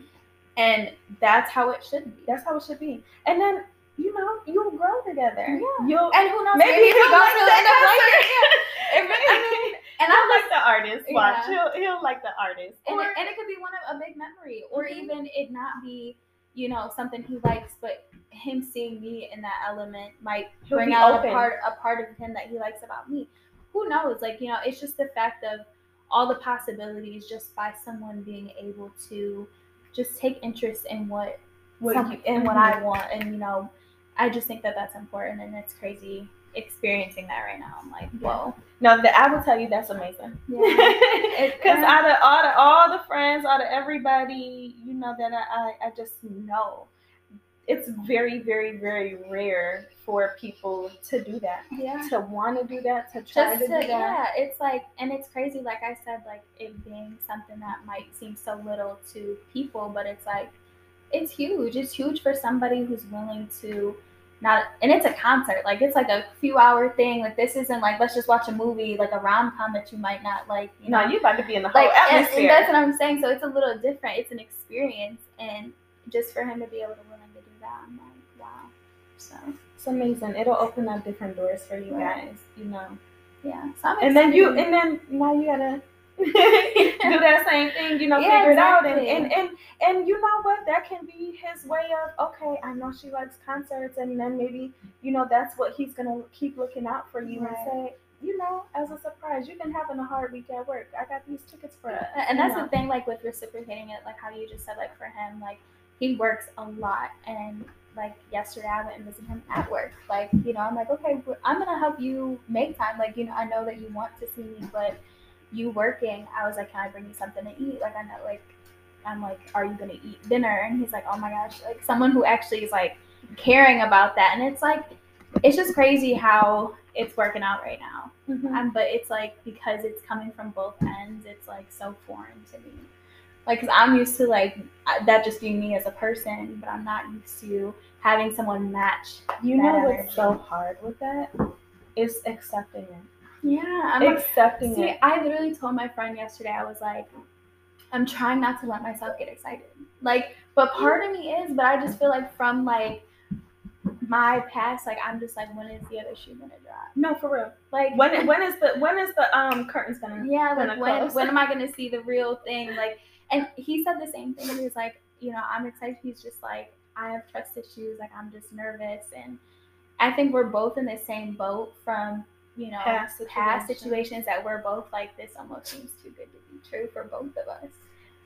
And that's how it should be. That's how it should be. And then you know you'll grow together. Yeah. You'll And who knows? maybe maybe he'll he like to end up concert. liking (laughs) it. (laughs) If- I mean, (laughs) and I'm like, like the artist. Watch, Yeah. he'll he'll like the artist. and Or- it, and it could be one of a big memory, or Mhm. even it not be, you know, something he likes, but him seeing me in that element might He'll bring out open. a part a part of him that he likes about me. Who knows? Like you know, it's just the fact of all the possibilities just by someone being able to just take interest in what, What some, you- in what mhm. I want, and you know, I just think that that's important, and it's crazy experiencing that right now. I'm like, whoa, No, the, I will tell you that's amazing. yeah, (laughs) Because out of all the all the friends, out of everybody, you know that I, I I just know, it's very very very rare for people to do that, yeah. to want to do that, to try just to to, do that. yeah it's like and it's crazy like i said like it being something that might seem so little to people but it's like it's huge. It's huge for somebody who's willing to not and it's a concert. Like it's like a few hour thing. Like this isn't like let's just watch a movie like a rom-com that you might not like you No, know? you about to be in the whole like atmosphere. and that's what i'm saying. So it's a little different. It's an experience and just for him to be able to willing to do that i'm like wow. So it's amazing. It'll open up different doors for you Right. guys, you know. yeah. So I'm And then you and then now you gotta (laughs) do that same thing, you know, Yeah, figure it out. And, and and and you know what? That can be his way of okay, I know she likes concerts and then maybe, you know, that's what he's gonna keep looking out for you Right. and say, you know, as a surprise, you've been having a hard week at work. I got these tickets for us. and that's know. the thing like with reciprocating it like how you just said like for him like he works a lot and like yesterday i went and visited him at work like you know i'm like okay I'm gonna help you make time like you know i know that you want to see me but you working i was like can i bring you something to eat like i know like i'm like are you gonna eat dinner and he's like oh my gosh like someone who actually is like caring about that and it's like it's just crazy how it's working out right now Mhm. um, but it's like because it's coming from both ends, it's like so foreign to me. Like, cause I'm used to like uh, that just being me as a person, but I'm not used to having someone match. You know energy. what's so hard with that? Is accepting it. Yeah, I'm like, accepting see, it. I literally told my friend yesterday, I was like, I'm trying not to let myself get excited. Like, but part of me is, but I just feel like from like my past, like I'm just like, when is the other shoe gonna drop? No, for real. Like When when is the when is the um curtains gonna yeah like gonna when close. when am i (laughs) to see the real thing like and he said the same thing he was like you know i'm excited he's just like i have trust issues like i'm just nervous and i think we're both in the same boat from you know Past past situations. situations that we're both like this almost seems too good to be true for both of us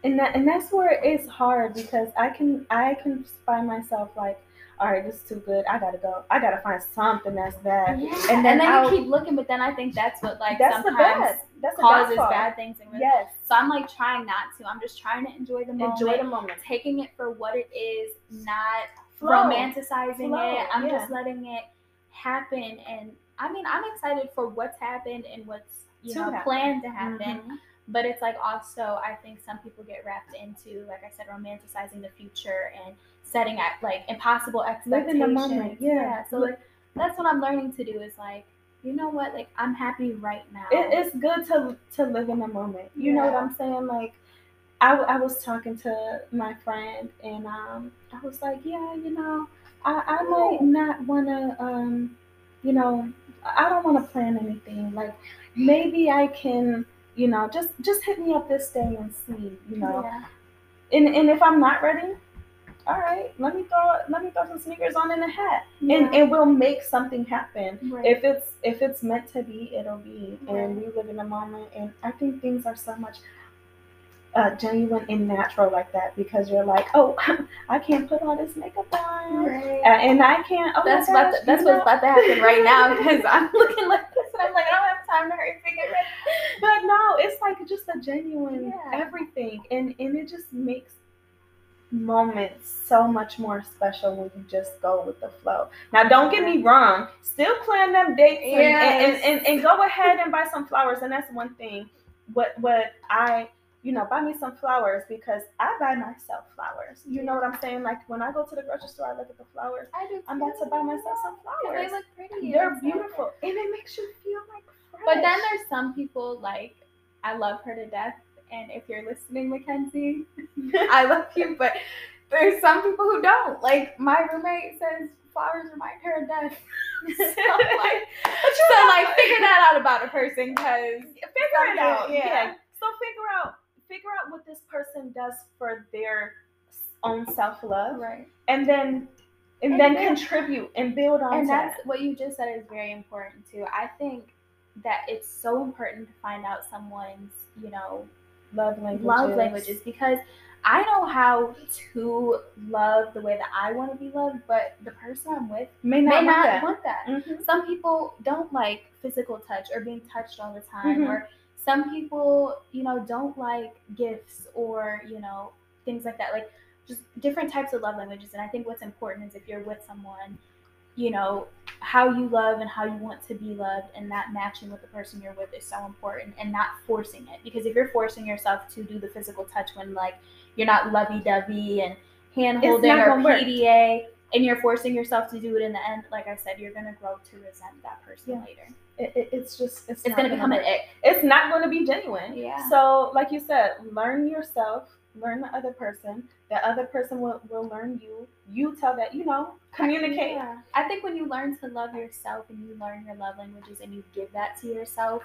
and that and that's where it's hard because I can I can find myself like, all right, this is too good. I gotta go. I gotta find something that's bad. yeah. And and then then, I'll- you keep looking but then i think that's what like that's sometimes. That's causes bad things and really Yes. so i'm like trying not to i'm just trying to enjoy the moment Enjoy the moment. taking it for what it is not Flow. romanticizing Flow, it. I'm yeah. just letting it happen. And I mean, I'm excited for what's happened and what's you To know happen. planned to happen. Mhm. but it's like also I think some people get wrapped into, like I said, romanticizing the future and setting at like impossible expectations. Live in the moment, yeah. So like that's what I'm learning to do is like, you know what, like I'm happy right now. It, it's good to to live in the moment. You know what I'm saying? Like, I, I was talking to my friend and um I was like, yeah, you know, I I might not want to um, you know, I don't want to plan anything. Like, maybe I can. You know, just just hit me up this day and see. You know, Yeah. and and if I'm not ready, all right, let me throw let me throw some sneakers on in a hat, and Yeah. and we'll make something happen. Right. If it's if it's meant to be, it'll be, Right. and we live in a moment, and I think things are so much uh, genuine and natural like that because you're like, oh, (laughs) I can't put all this makeup on, Right. uh, and I can't. Oh that's about gosh, to, that's what's about to happen right now (laughs) because I'm (laughs) looking like this and I'm like I don't have time to hurry and get ready. But no, it's like just a genuine Yeah. everything, and and it just makes moments so much more special when you just go with the flow. Now, don't get me wrong, still plan them dates and, and, and, and, and go ahead and buy some flowers, and that's one thing. What what I you know buy me some flowers because I buy myself flowers. You know what I'm saying? Like when I go to the grocery store, I look at the flowers. I do. I'm about to buy myself some flowers. they look pretty. They're beautiful, and it makes you feel like fresh. But then there's some people like I love her to death, and if you're listening, Mackenzie, (laughs) I love you. But there's some people who don't. Like my roommate says, flowers remind her of death. (laughs) so (laughs) like, so like figure that out about a person because figure it out. Yeah. Yeah. So figure out figure out what this person does for their own self love, right. and then and, And then then- contribute and build on and that. what you just said is very important too. I think that it's so important to find out someone's, you know, Love languages. love languages because I know how to love the way that I want to be loved, but the person I'm with May may not, not want that. want that. Mhm. Some people don't like physical touch or being touched all the time, Mhm. or some people, you know, don't like gifts or, you know, things like that. Like just different types of love languages. And I think what's important is if you're with someone, you know, how you love and how you want to be loved and that matching with the person you're with is so important and not forcing it. Because if you're forcing yourself to do the physical touch when like you're not lovey dovey and hand holding or gonna work. PDA and you're forcing yourself to do it in the end, like I said, you're gonna grow to resent that person Yeah. later. It, it- it's just it's, It's gonna become an ick. It's not going to be genuine. Yeah. So, like you said, learn yourself, learn the other person. The other person will, will learn you. You tell that, you know, communicate. Yeah. I think when you learn to love yourself and you learn your love languages and you give that to yourself,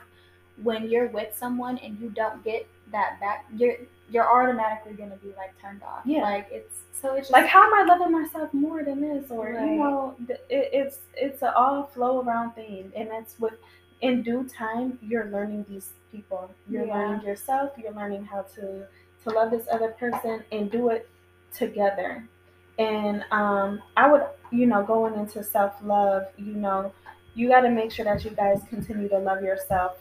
when you're with someone and you don't get that back, you're you're automatically gonna be like turned off. Yeah. Like it's so it's just Like, how am I loving myself more than this? Or, Right. you know, it, it's it's an all flow around thing. And that's with, in due time, you're learning these people. You're Yeah. learning yourself. You're learning how to, to love this other person and do it together. And um, I would, you know, going into self love, you know, you got to make sure that you guys continue to love yourself.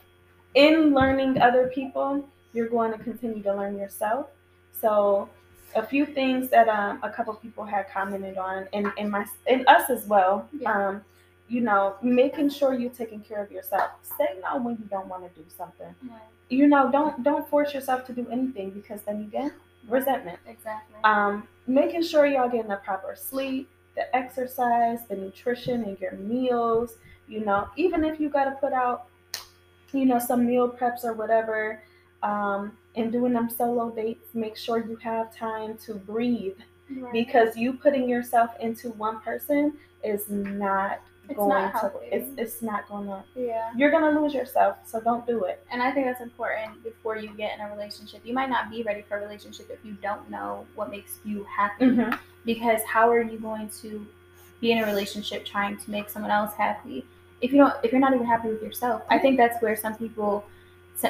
In learning other people, you're going to continue to learn yourself. So, a few things that um, a couple people had commented on, and, and my and us as well. Yeah. Um, you know, making sure you're taking care of yourself. Say no when you don't want to do something. Right. You know, don't don't force yourself to do anything because then you get resentment exactly. um, making sure y'all getting the proper sleep, the exercise, the nutrition, and your meals. You know, even if you got to put out, you know, some meal preps or whatever, um, and doing them solo dates, make sure you have time to breathe Right. because you putting yourself into one person is not It's going not to. It's it's not gonna. yeah. You're gonna lose yourself, so don't do it. And I think that's important before you get in a relationship. You might not be ready for a relationship if you don't know what makes you happy. Mm-hmm. because how are you going to be in a relationship trying to make someone else happy if you don't if you're not even happy with yourself i think that's where some people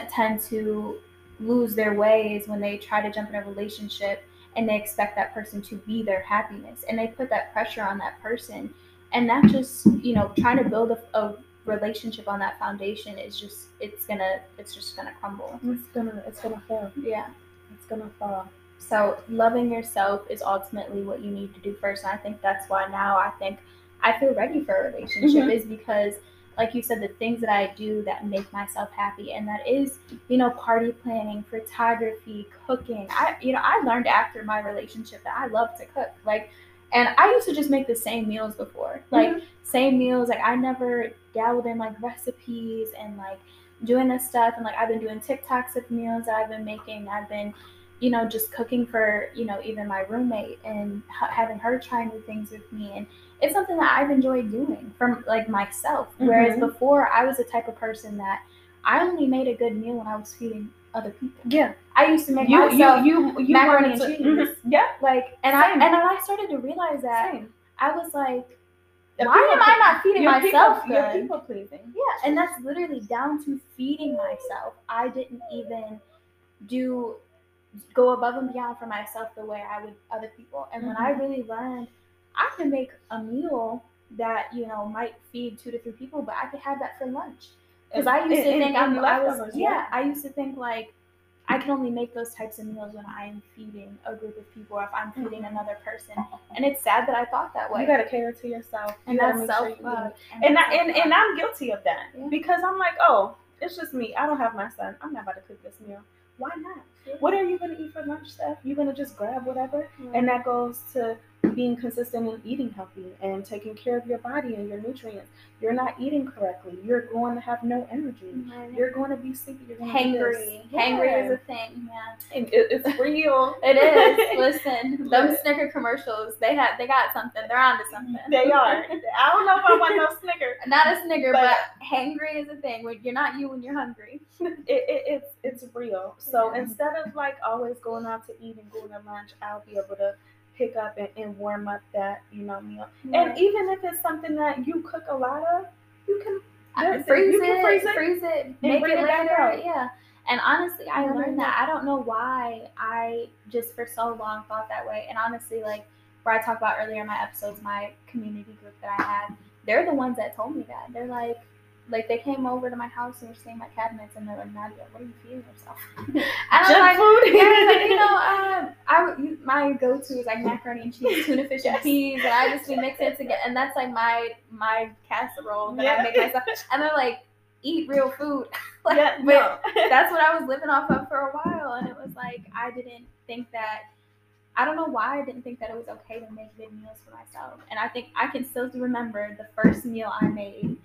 tend to lose their ways when they try to jump in a relationship and they expect that person to be their happiness and they put that pressure on that person and that just you know trying to build a, a relationship on that foundation is just it's gonna it's just gonna crumble It's gonna it's gonna fail. yeah It's gonna fall. so loving yourself is ultimately what you need to do first. And I think that's why now I think I feel ready for a relationship Mhm. is because like you said, the things that I do that make myself happy, and that is, you know, party planning, photography, cooking. I, you know, I learned after my relationship that I love to cook. Like, and I used to just make the same meals before, like mm-hmm. same meals. Like I never dabbled in like recipes and like doing this stuff, and like I've been doing TikToks of meals that I've been making. I've been you know, just cooking for, you know, even my roommate and having her try new things with me. And it's something that I've enjoyed doing from like myself. Mm-hmm. Whereas before, I was the type of person that I only made a good meal when I was feeding other people. Yeah, I used to make you, myself you, you, you macaroni and cheese. Mm-hmm. Yeah, like and Same. I and I started to realize that Same. I was like, the why am I not feeding myself people, You're people pleasing. Yeah, and that's literally down to feeding myself. I didn't even do go above and beyond for myself the way I would other people. And mm-hmm. when I mm-hmm. really learned I can make a meal that, you know, might feed two to three people, but I could have that for lunch. Because I used to think I'm, I was, yeah, I used to think like I can only make those types of meals when I'm feeding a group of people or if I'm feeding mm-hmm. another person. And it's sad that I thought that way. You gotta cater to yourself. And you that's self love. Sure and, I, and, and I'm guilty of that yeah. because I'm like, oh, it's just me. I don't have my son. I'm not about to cook this meal. Why not? Yeah. What are you gonna eat for lunch, Steph? You're gonna just grab whatever, yeah. and that goes to being consistent in eating healthy and taking care of your body and your nutrients. You're not eating correctly. You're going to have no energy. Mm-hmm. You're going to be sleepy. You're going hangry. Yeah. Hangry is a thing, yeah. It, it's real. (laughs) it is. (laughs) Listen, them Snicker commercials, they have they got something. They're onto something. They are. (laughs) I don't know if I want no Snicker. Not a Snicker, but, but hangry is a thing. When you're not you when you're hungry. it, it, it's it's real. So yeah. instead of like always going out to eat and going to lunch, I'll be able to pick up and, and warm up that you know meal. And even if it's something that you cook a lot of, you can freeze, you it, can freeze it, freeze it, make it, it later. Yeah. And honestly, I learned that. I don't know why I just for so long thought that way. And honestly, like where I talked about earlier in my episodes, my community group that I had, they're the ones that told me that. They're like, like they came over to my house and were seeing my cabinets and they're like, Nadia, what are you feeding yourself? (laughs) and I'm like, food. yeah, like, you know, uh, I my go-to is like macaroni and cheese, tuna fish yes. and peas, and I just be mixing it together, and that's like my my casserole that yeah. I make myself. And they're like, eat real food. (laughs) like, yeah, no. (laughs) that's what I was living off of for a while, and it was like I didn't think that. I don't know why I didn't think that it was okay to make good meals for myself. And I think I can still remember the first meal I made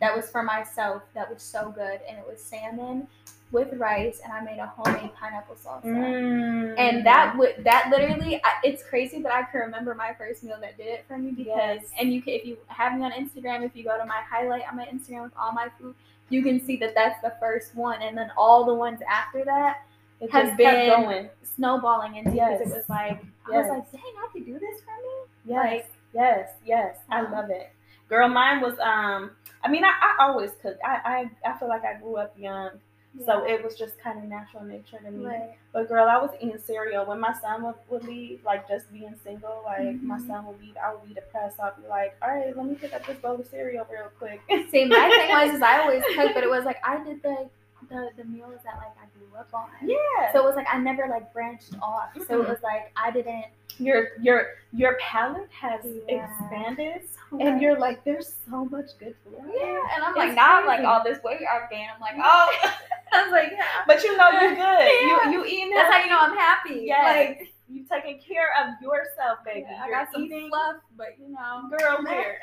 that was for myself that was so good and it was salmon with rice and I made a homemade pineapple salsa. Mm. And that would that literally I, it's crazy but I can remember my first meal that did it for me because yes. and you can if you have me on Instagram if you go to my highlight on my Instagram with all my food you can see that that's the first one and then all the ones after that it has been going. snowballing into yes. because it was like yes. I was like dang I could do this for me yes like, yes yes I uh-huh. love it girl mine was um I mean, I, I always cook. I, I, I feel like I grew up young. Yeah. So it was just kind of natural nature to me. Right. But girl, I was eating cereal when my son would, would leave, like just being single, like mm-hmm. my son would leave, I would be depressed. I'd be like, all right, let me pick up this bowl of cereal real quick. (laughs) See, my thing was is I (laughs) always cook, but it was like I did the the, the meals that like I grew up on. Yeah. So it was like I never like branched off. Mm-hmm. So it was like I didn't your your your palate has yeah. expanded so and you're like there's so much good food yeah and i'm like not like all this weight i've gained. I'm like oh. (laughs) I was like yeah. but you know you're good. Yeah. you you eating that's how you know i'm happy. Yeah like you taking care of yourself baby. Yeah, i got some eating fluff but you know. Girl (laughs) there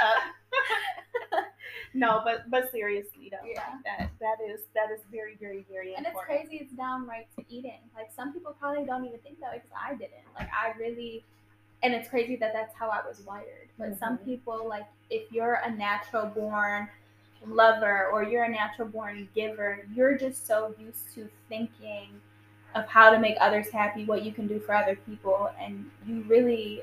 shut up (laughs) no, but but seriously though, yeah. Like that that is that is very very very and important. it's crazy. It's downright to eating. Like some people probably don't even think that way because I didn't. Like I really, and it's crazy that that's how I was wired. But mm-hmm. some people like if you're a natural born lover or you're a natural born giver, you're just so used to thinking of how to make others happy, what you can do for other people, and you really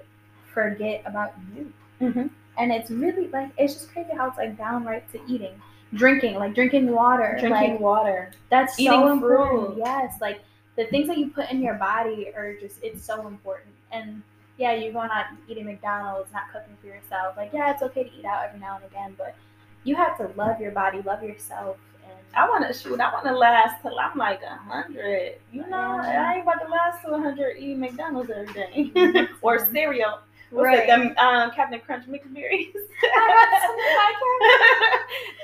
forget about you. Mm-hmm. And it's really like it's just crazy how it's like downright to eating, drinking, like drinking water, drinking like, water. That's eating so important. Fruit. Yes, like the things that you put in your body are just it's so important. And yeah, you're going out eating McDonald's, not cooking for yourself. Like yeah, it's okay to eat out every now and again, but you have to love your body, love yourself. And I want to shoot. I want to last till I'm like a hundred. You know, yeah. I ain't about to last till a hundred eating McDonald's every day (laughs) or cereal What's Right. Them um, Captain Crunch mixed berries. (laughs) I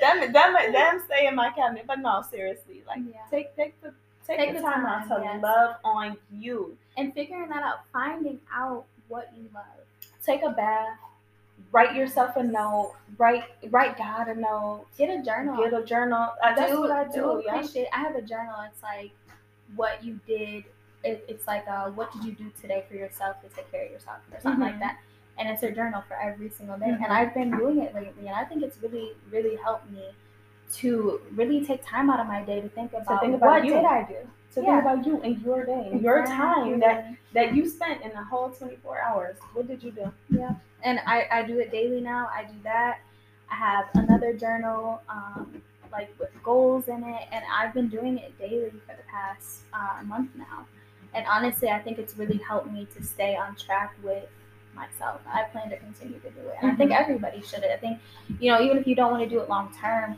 (laughs) them, them, them stay in my cabinet. But no, seriously, like Yeah. take take the take, Take the the time, out to yes. love on you. and figuring that out, finding out what you love. Take a bath. Write yourself a note. Write write God a note. Get a journal. Get a journal. Uh, that's do, what I do. yeah. appreciate. I have a journal. It's like what you did. It, it's like uh, what did you do today for yourself to take care of yourself or something like Mhm. that. And it's a journal for every single day. And Mhm. I've been doing it lately, and I think it's really, really helped me to really take time out of my day to think about, think about what you. did I do. So Yeah. think about you and your day, and your time that that you spent in the whole 24 hours. What did you do? Yeah. And I, I do it daily now. I do that. I have another journal, um, like with goals in it, and I've been doing it daily for the past uh, month now. And honestly, I think it's really helped me to stay on track with myself. I plan to continue to do it, and I think Mhm. everybody should. I think, you know, even if you don't want to do it long term,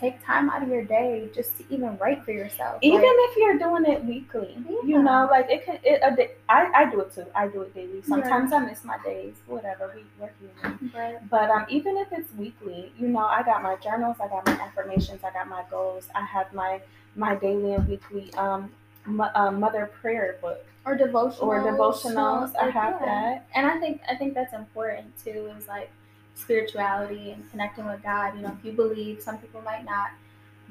take time out of your day just to even write for yourself. Even Like, if you're doing it weekly, you know, like it can. It a day, I I do it too. I do it daily. Sometimes I miss my days. Whatever. We human. right. But um, even if it's weekly, you know, I got my journals, I got my affirmations, I got my goals, I have my my daily and weekly um, mo- uh, mother prayer book or devotionals or devotionals. I have yeah. that. and I think I think that's important too. Is like spirituality and connecting with God. You know, if you believe, some people might not,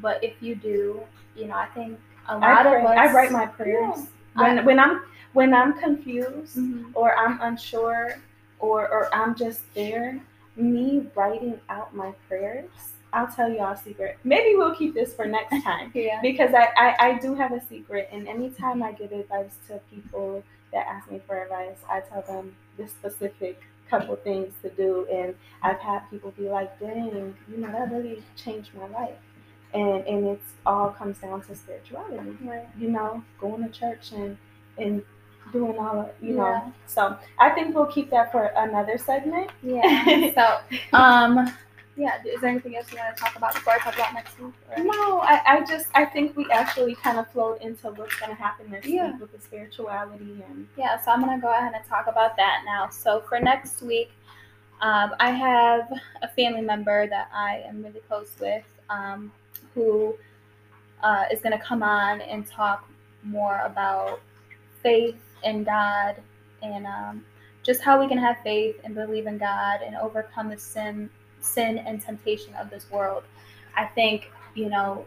but if you do, you know, I think a lot pray, of us. I write my prayers when when I'm when I'm confused Mhm. or I'm unsure or or I'm just there. Me writing out my prayers. I'll tell y'all a secret. Maybe we'll keep this for next (laughs) time. Yeah. because I, I, I do have a secret and anytime i give advice to people that ask me for advice i tell them the specific couple things to do and i've had people be like dang you know that really changed my life and and it's all comes down to spirituality Right. you know going to church and and doing all of you Yeah. know so i think we'll keep that for another segment Yeah. so, (laughs) um, yeah. Is there anything else you want to talk about before I talk about next week? or- No, I, I just I think we actually kind of flowed into what's gonna happen next Yeah. week with the spirituality and Yeah, so I'm gonna go ahead and talk about that now. So for next week, um, I have a family member that I am really close with, um, who uh, is gonna come on and talk more about faith in God and um, just how we can have faith and believe in God and overcome the sin, sin and temptation of this world. I think you know,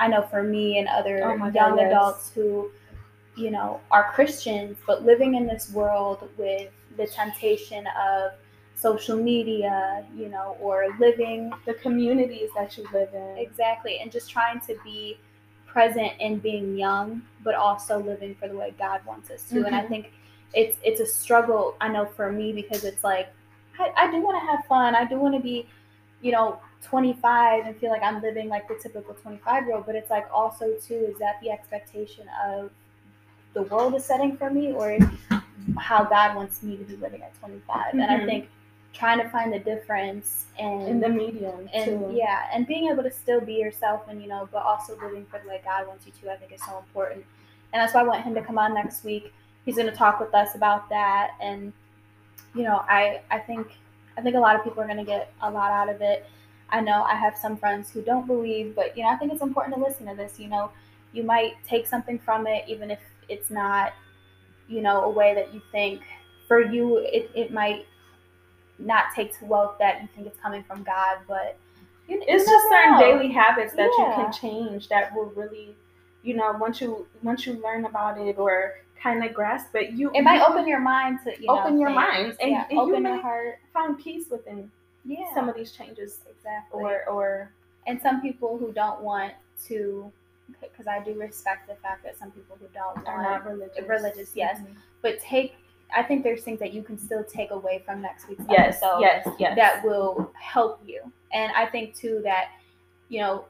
I know for me and other Oh young yes. adults who you know, are Christians, but living in this world with the temptation of social media, you know, or living the communities that you live in. exactly and just trying to be present in being young, but also living for the way God wants us to. And I Mhm. think it's it's a struggle, I know for me because it's like I, I do want to have fun. I do want to be, you know, 25 and feel like I'm living like the typical 25 year old, but it's like also too, is that the expectation of the world is setting for me or how God wants me to be living at 25? And I Mhm. think trying to find the difference and in the medium and too. yeah, and being able to still be yourself and you know, but also living for the way God wants you to, I think is so important. And that's why I want him to come on next week. He's going to talk with us about that, and you know, I I think I think a lot of people are going to get a lot out of it. I know I have some friends who don't believe, but you know, I think it's important to listen to this. You know, you might take something from it, even if it's not, you know, a way that you think. For you, it, it might not take to wealth that you think it's coming from God, but you, you It's just certain know. daily habits that you can change that will really, you know, once you once you learn about it or kind of grasp but you It might you open your mind to you know, Open your mind, and- yeah, and you open your may- heart. find peace within Yeah, some of these changes exactly. or or and some people who don't want to, because I do respect the fact that some people who don't are want, not religious. religious, yes. Mhm. but take. I think there's things that you can still take away from next week's Yes, episode. yes, yes. that will help you. And I think too that, you know,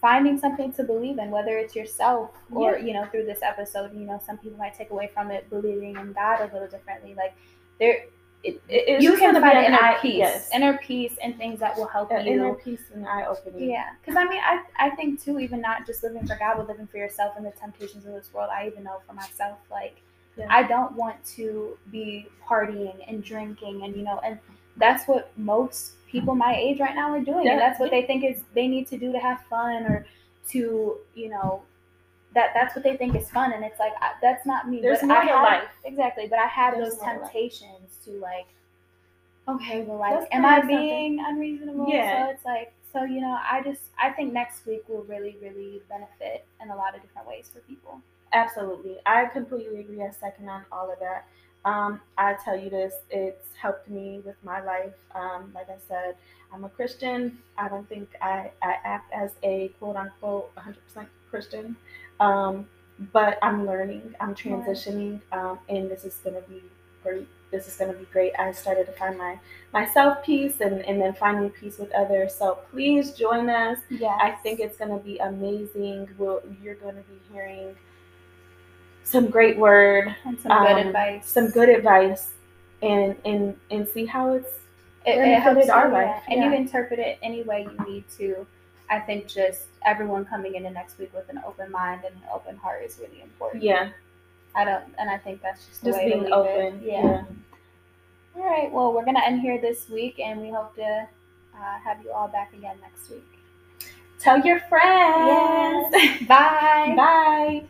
finding something to believe in, whether it's yourself or, Yeah. you know, through this episode, you know, some people might take away from it believing in God a little differently. Like there it, It- you can find inner eye- peace. yes. Inner peace and things that will help An you. inner peace and eye opening. Yeah, because I mean, I I think too, even not just living for God, but living for yourself and the temptations of this world. I even know for myself, like Yeah. I don't want to be partying and drinking and you know and that's what most people my age right now are doing yeah. and that's what they think is they need to do to have fun or to you know that that's what they think is fun and it's like I, that's not me there's but more I life. Exactly but i have there's those temptations to like okay well like am i being unreasonable? Yeah. So it's like so you know i just i think next week will really really benefit in a lot of different ways for people. Absolutely. I completely agree. I second on all of that um, I tell you this, it's helped me with my life. Um, like I said, I'm a Christian. I don't think I, I act as a quote unquote 100% Christian, um, but I'm learning, I'm transitioning, um, and this is going to be great. This is going to be great. I started to find my myself peace and, and then finding peace with others. So please join us. Yeah, I think it's going to be amazing. We'll, you're going to be hearing some great word and some good um, advice. Some good advice, and and and see how it's it, it helps our life. And yeah. you interpret it any way you need to. I think just everyone coming into next week with an open mind and an open heart is really important. Yeah. I don't, and I think that's just just being open. Yeah. yeah. All right. Well, we're gonna end here this week, and we hope to uh, have you all back again next week. Tell your friends. Yes. (laughs) Bye. Bye.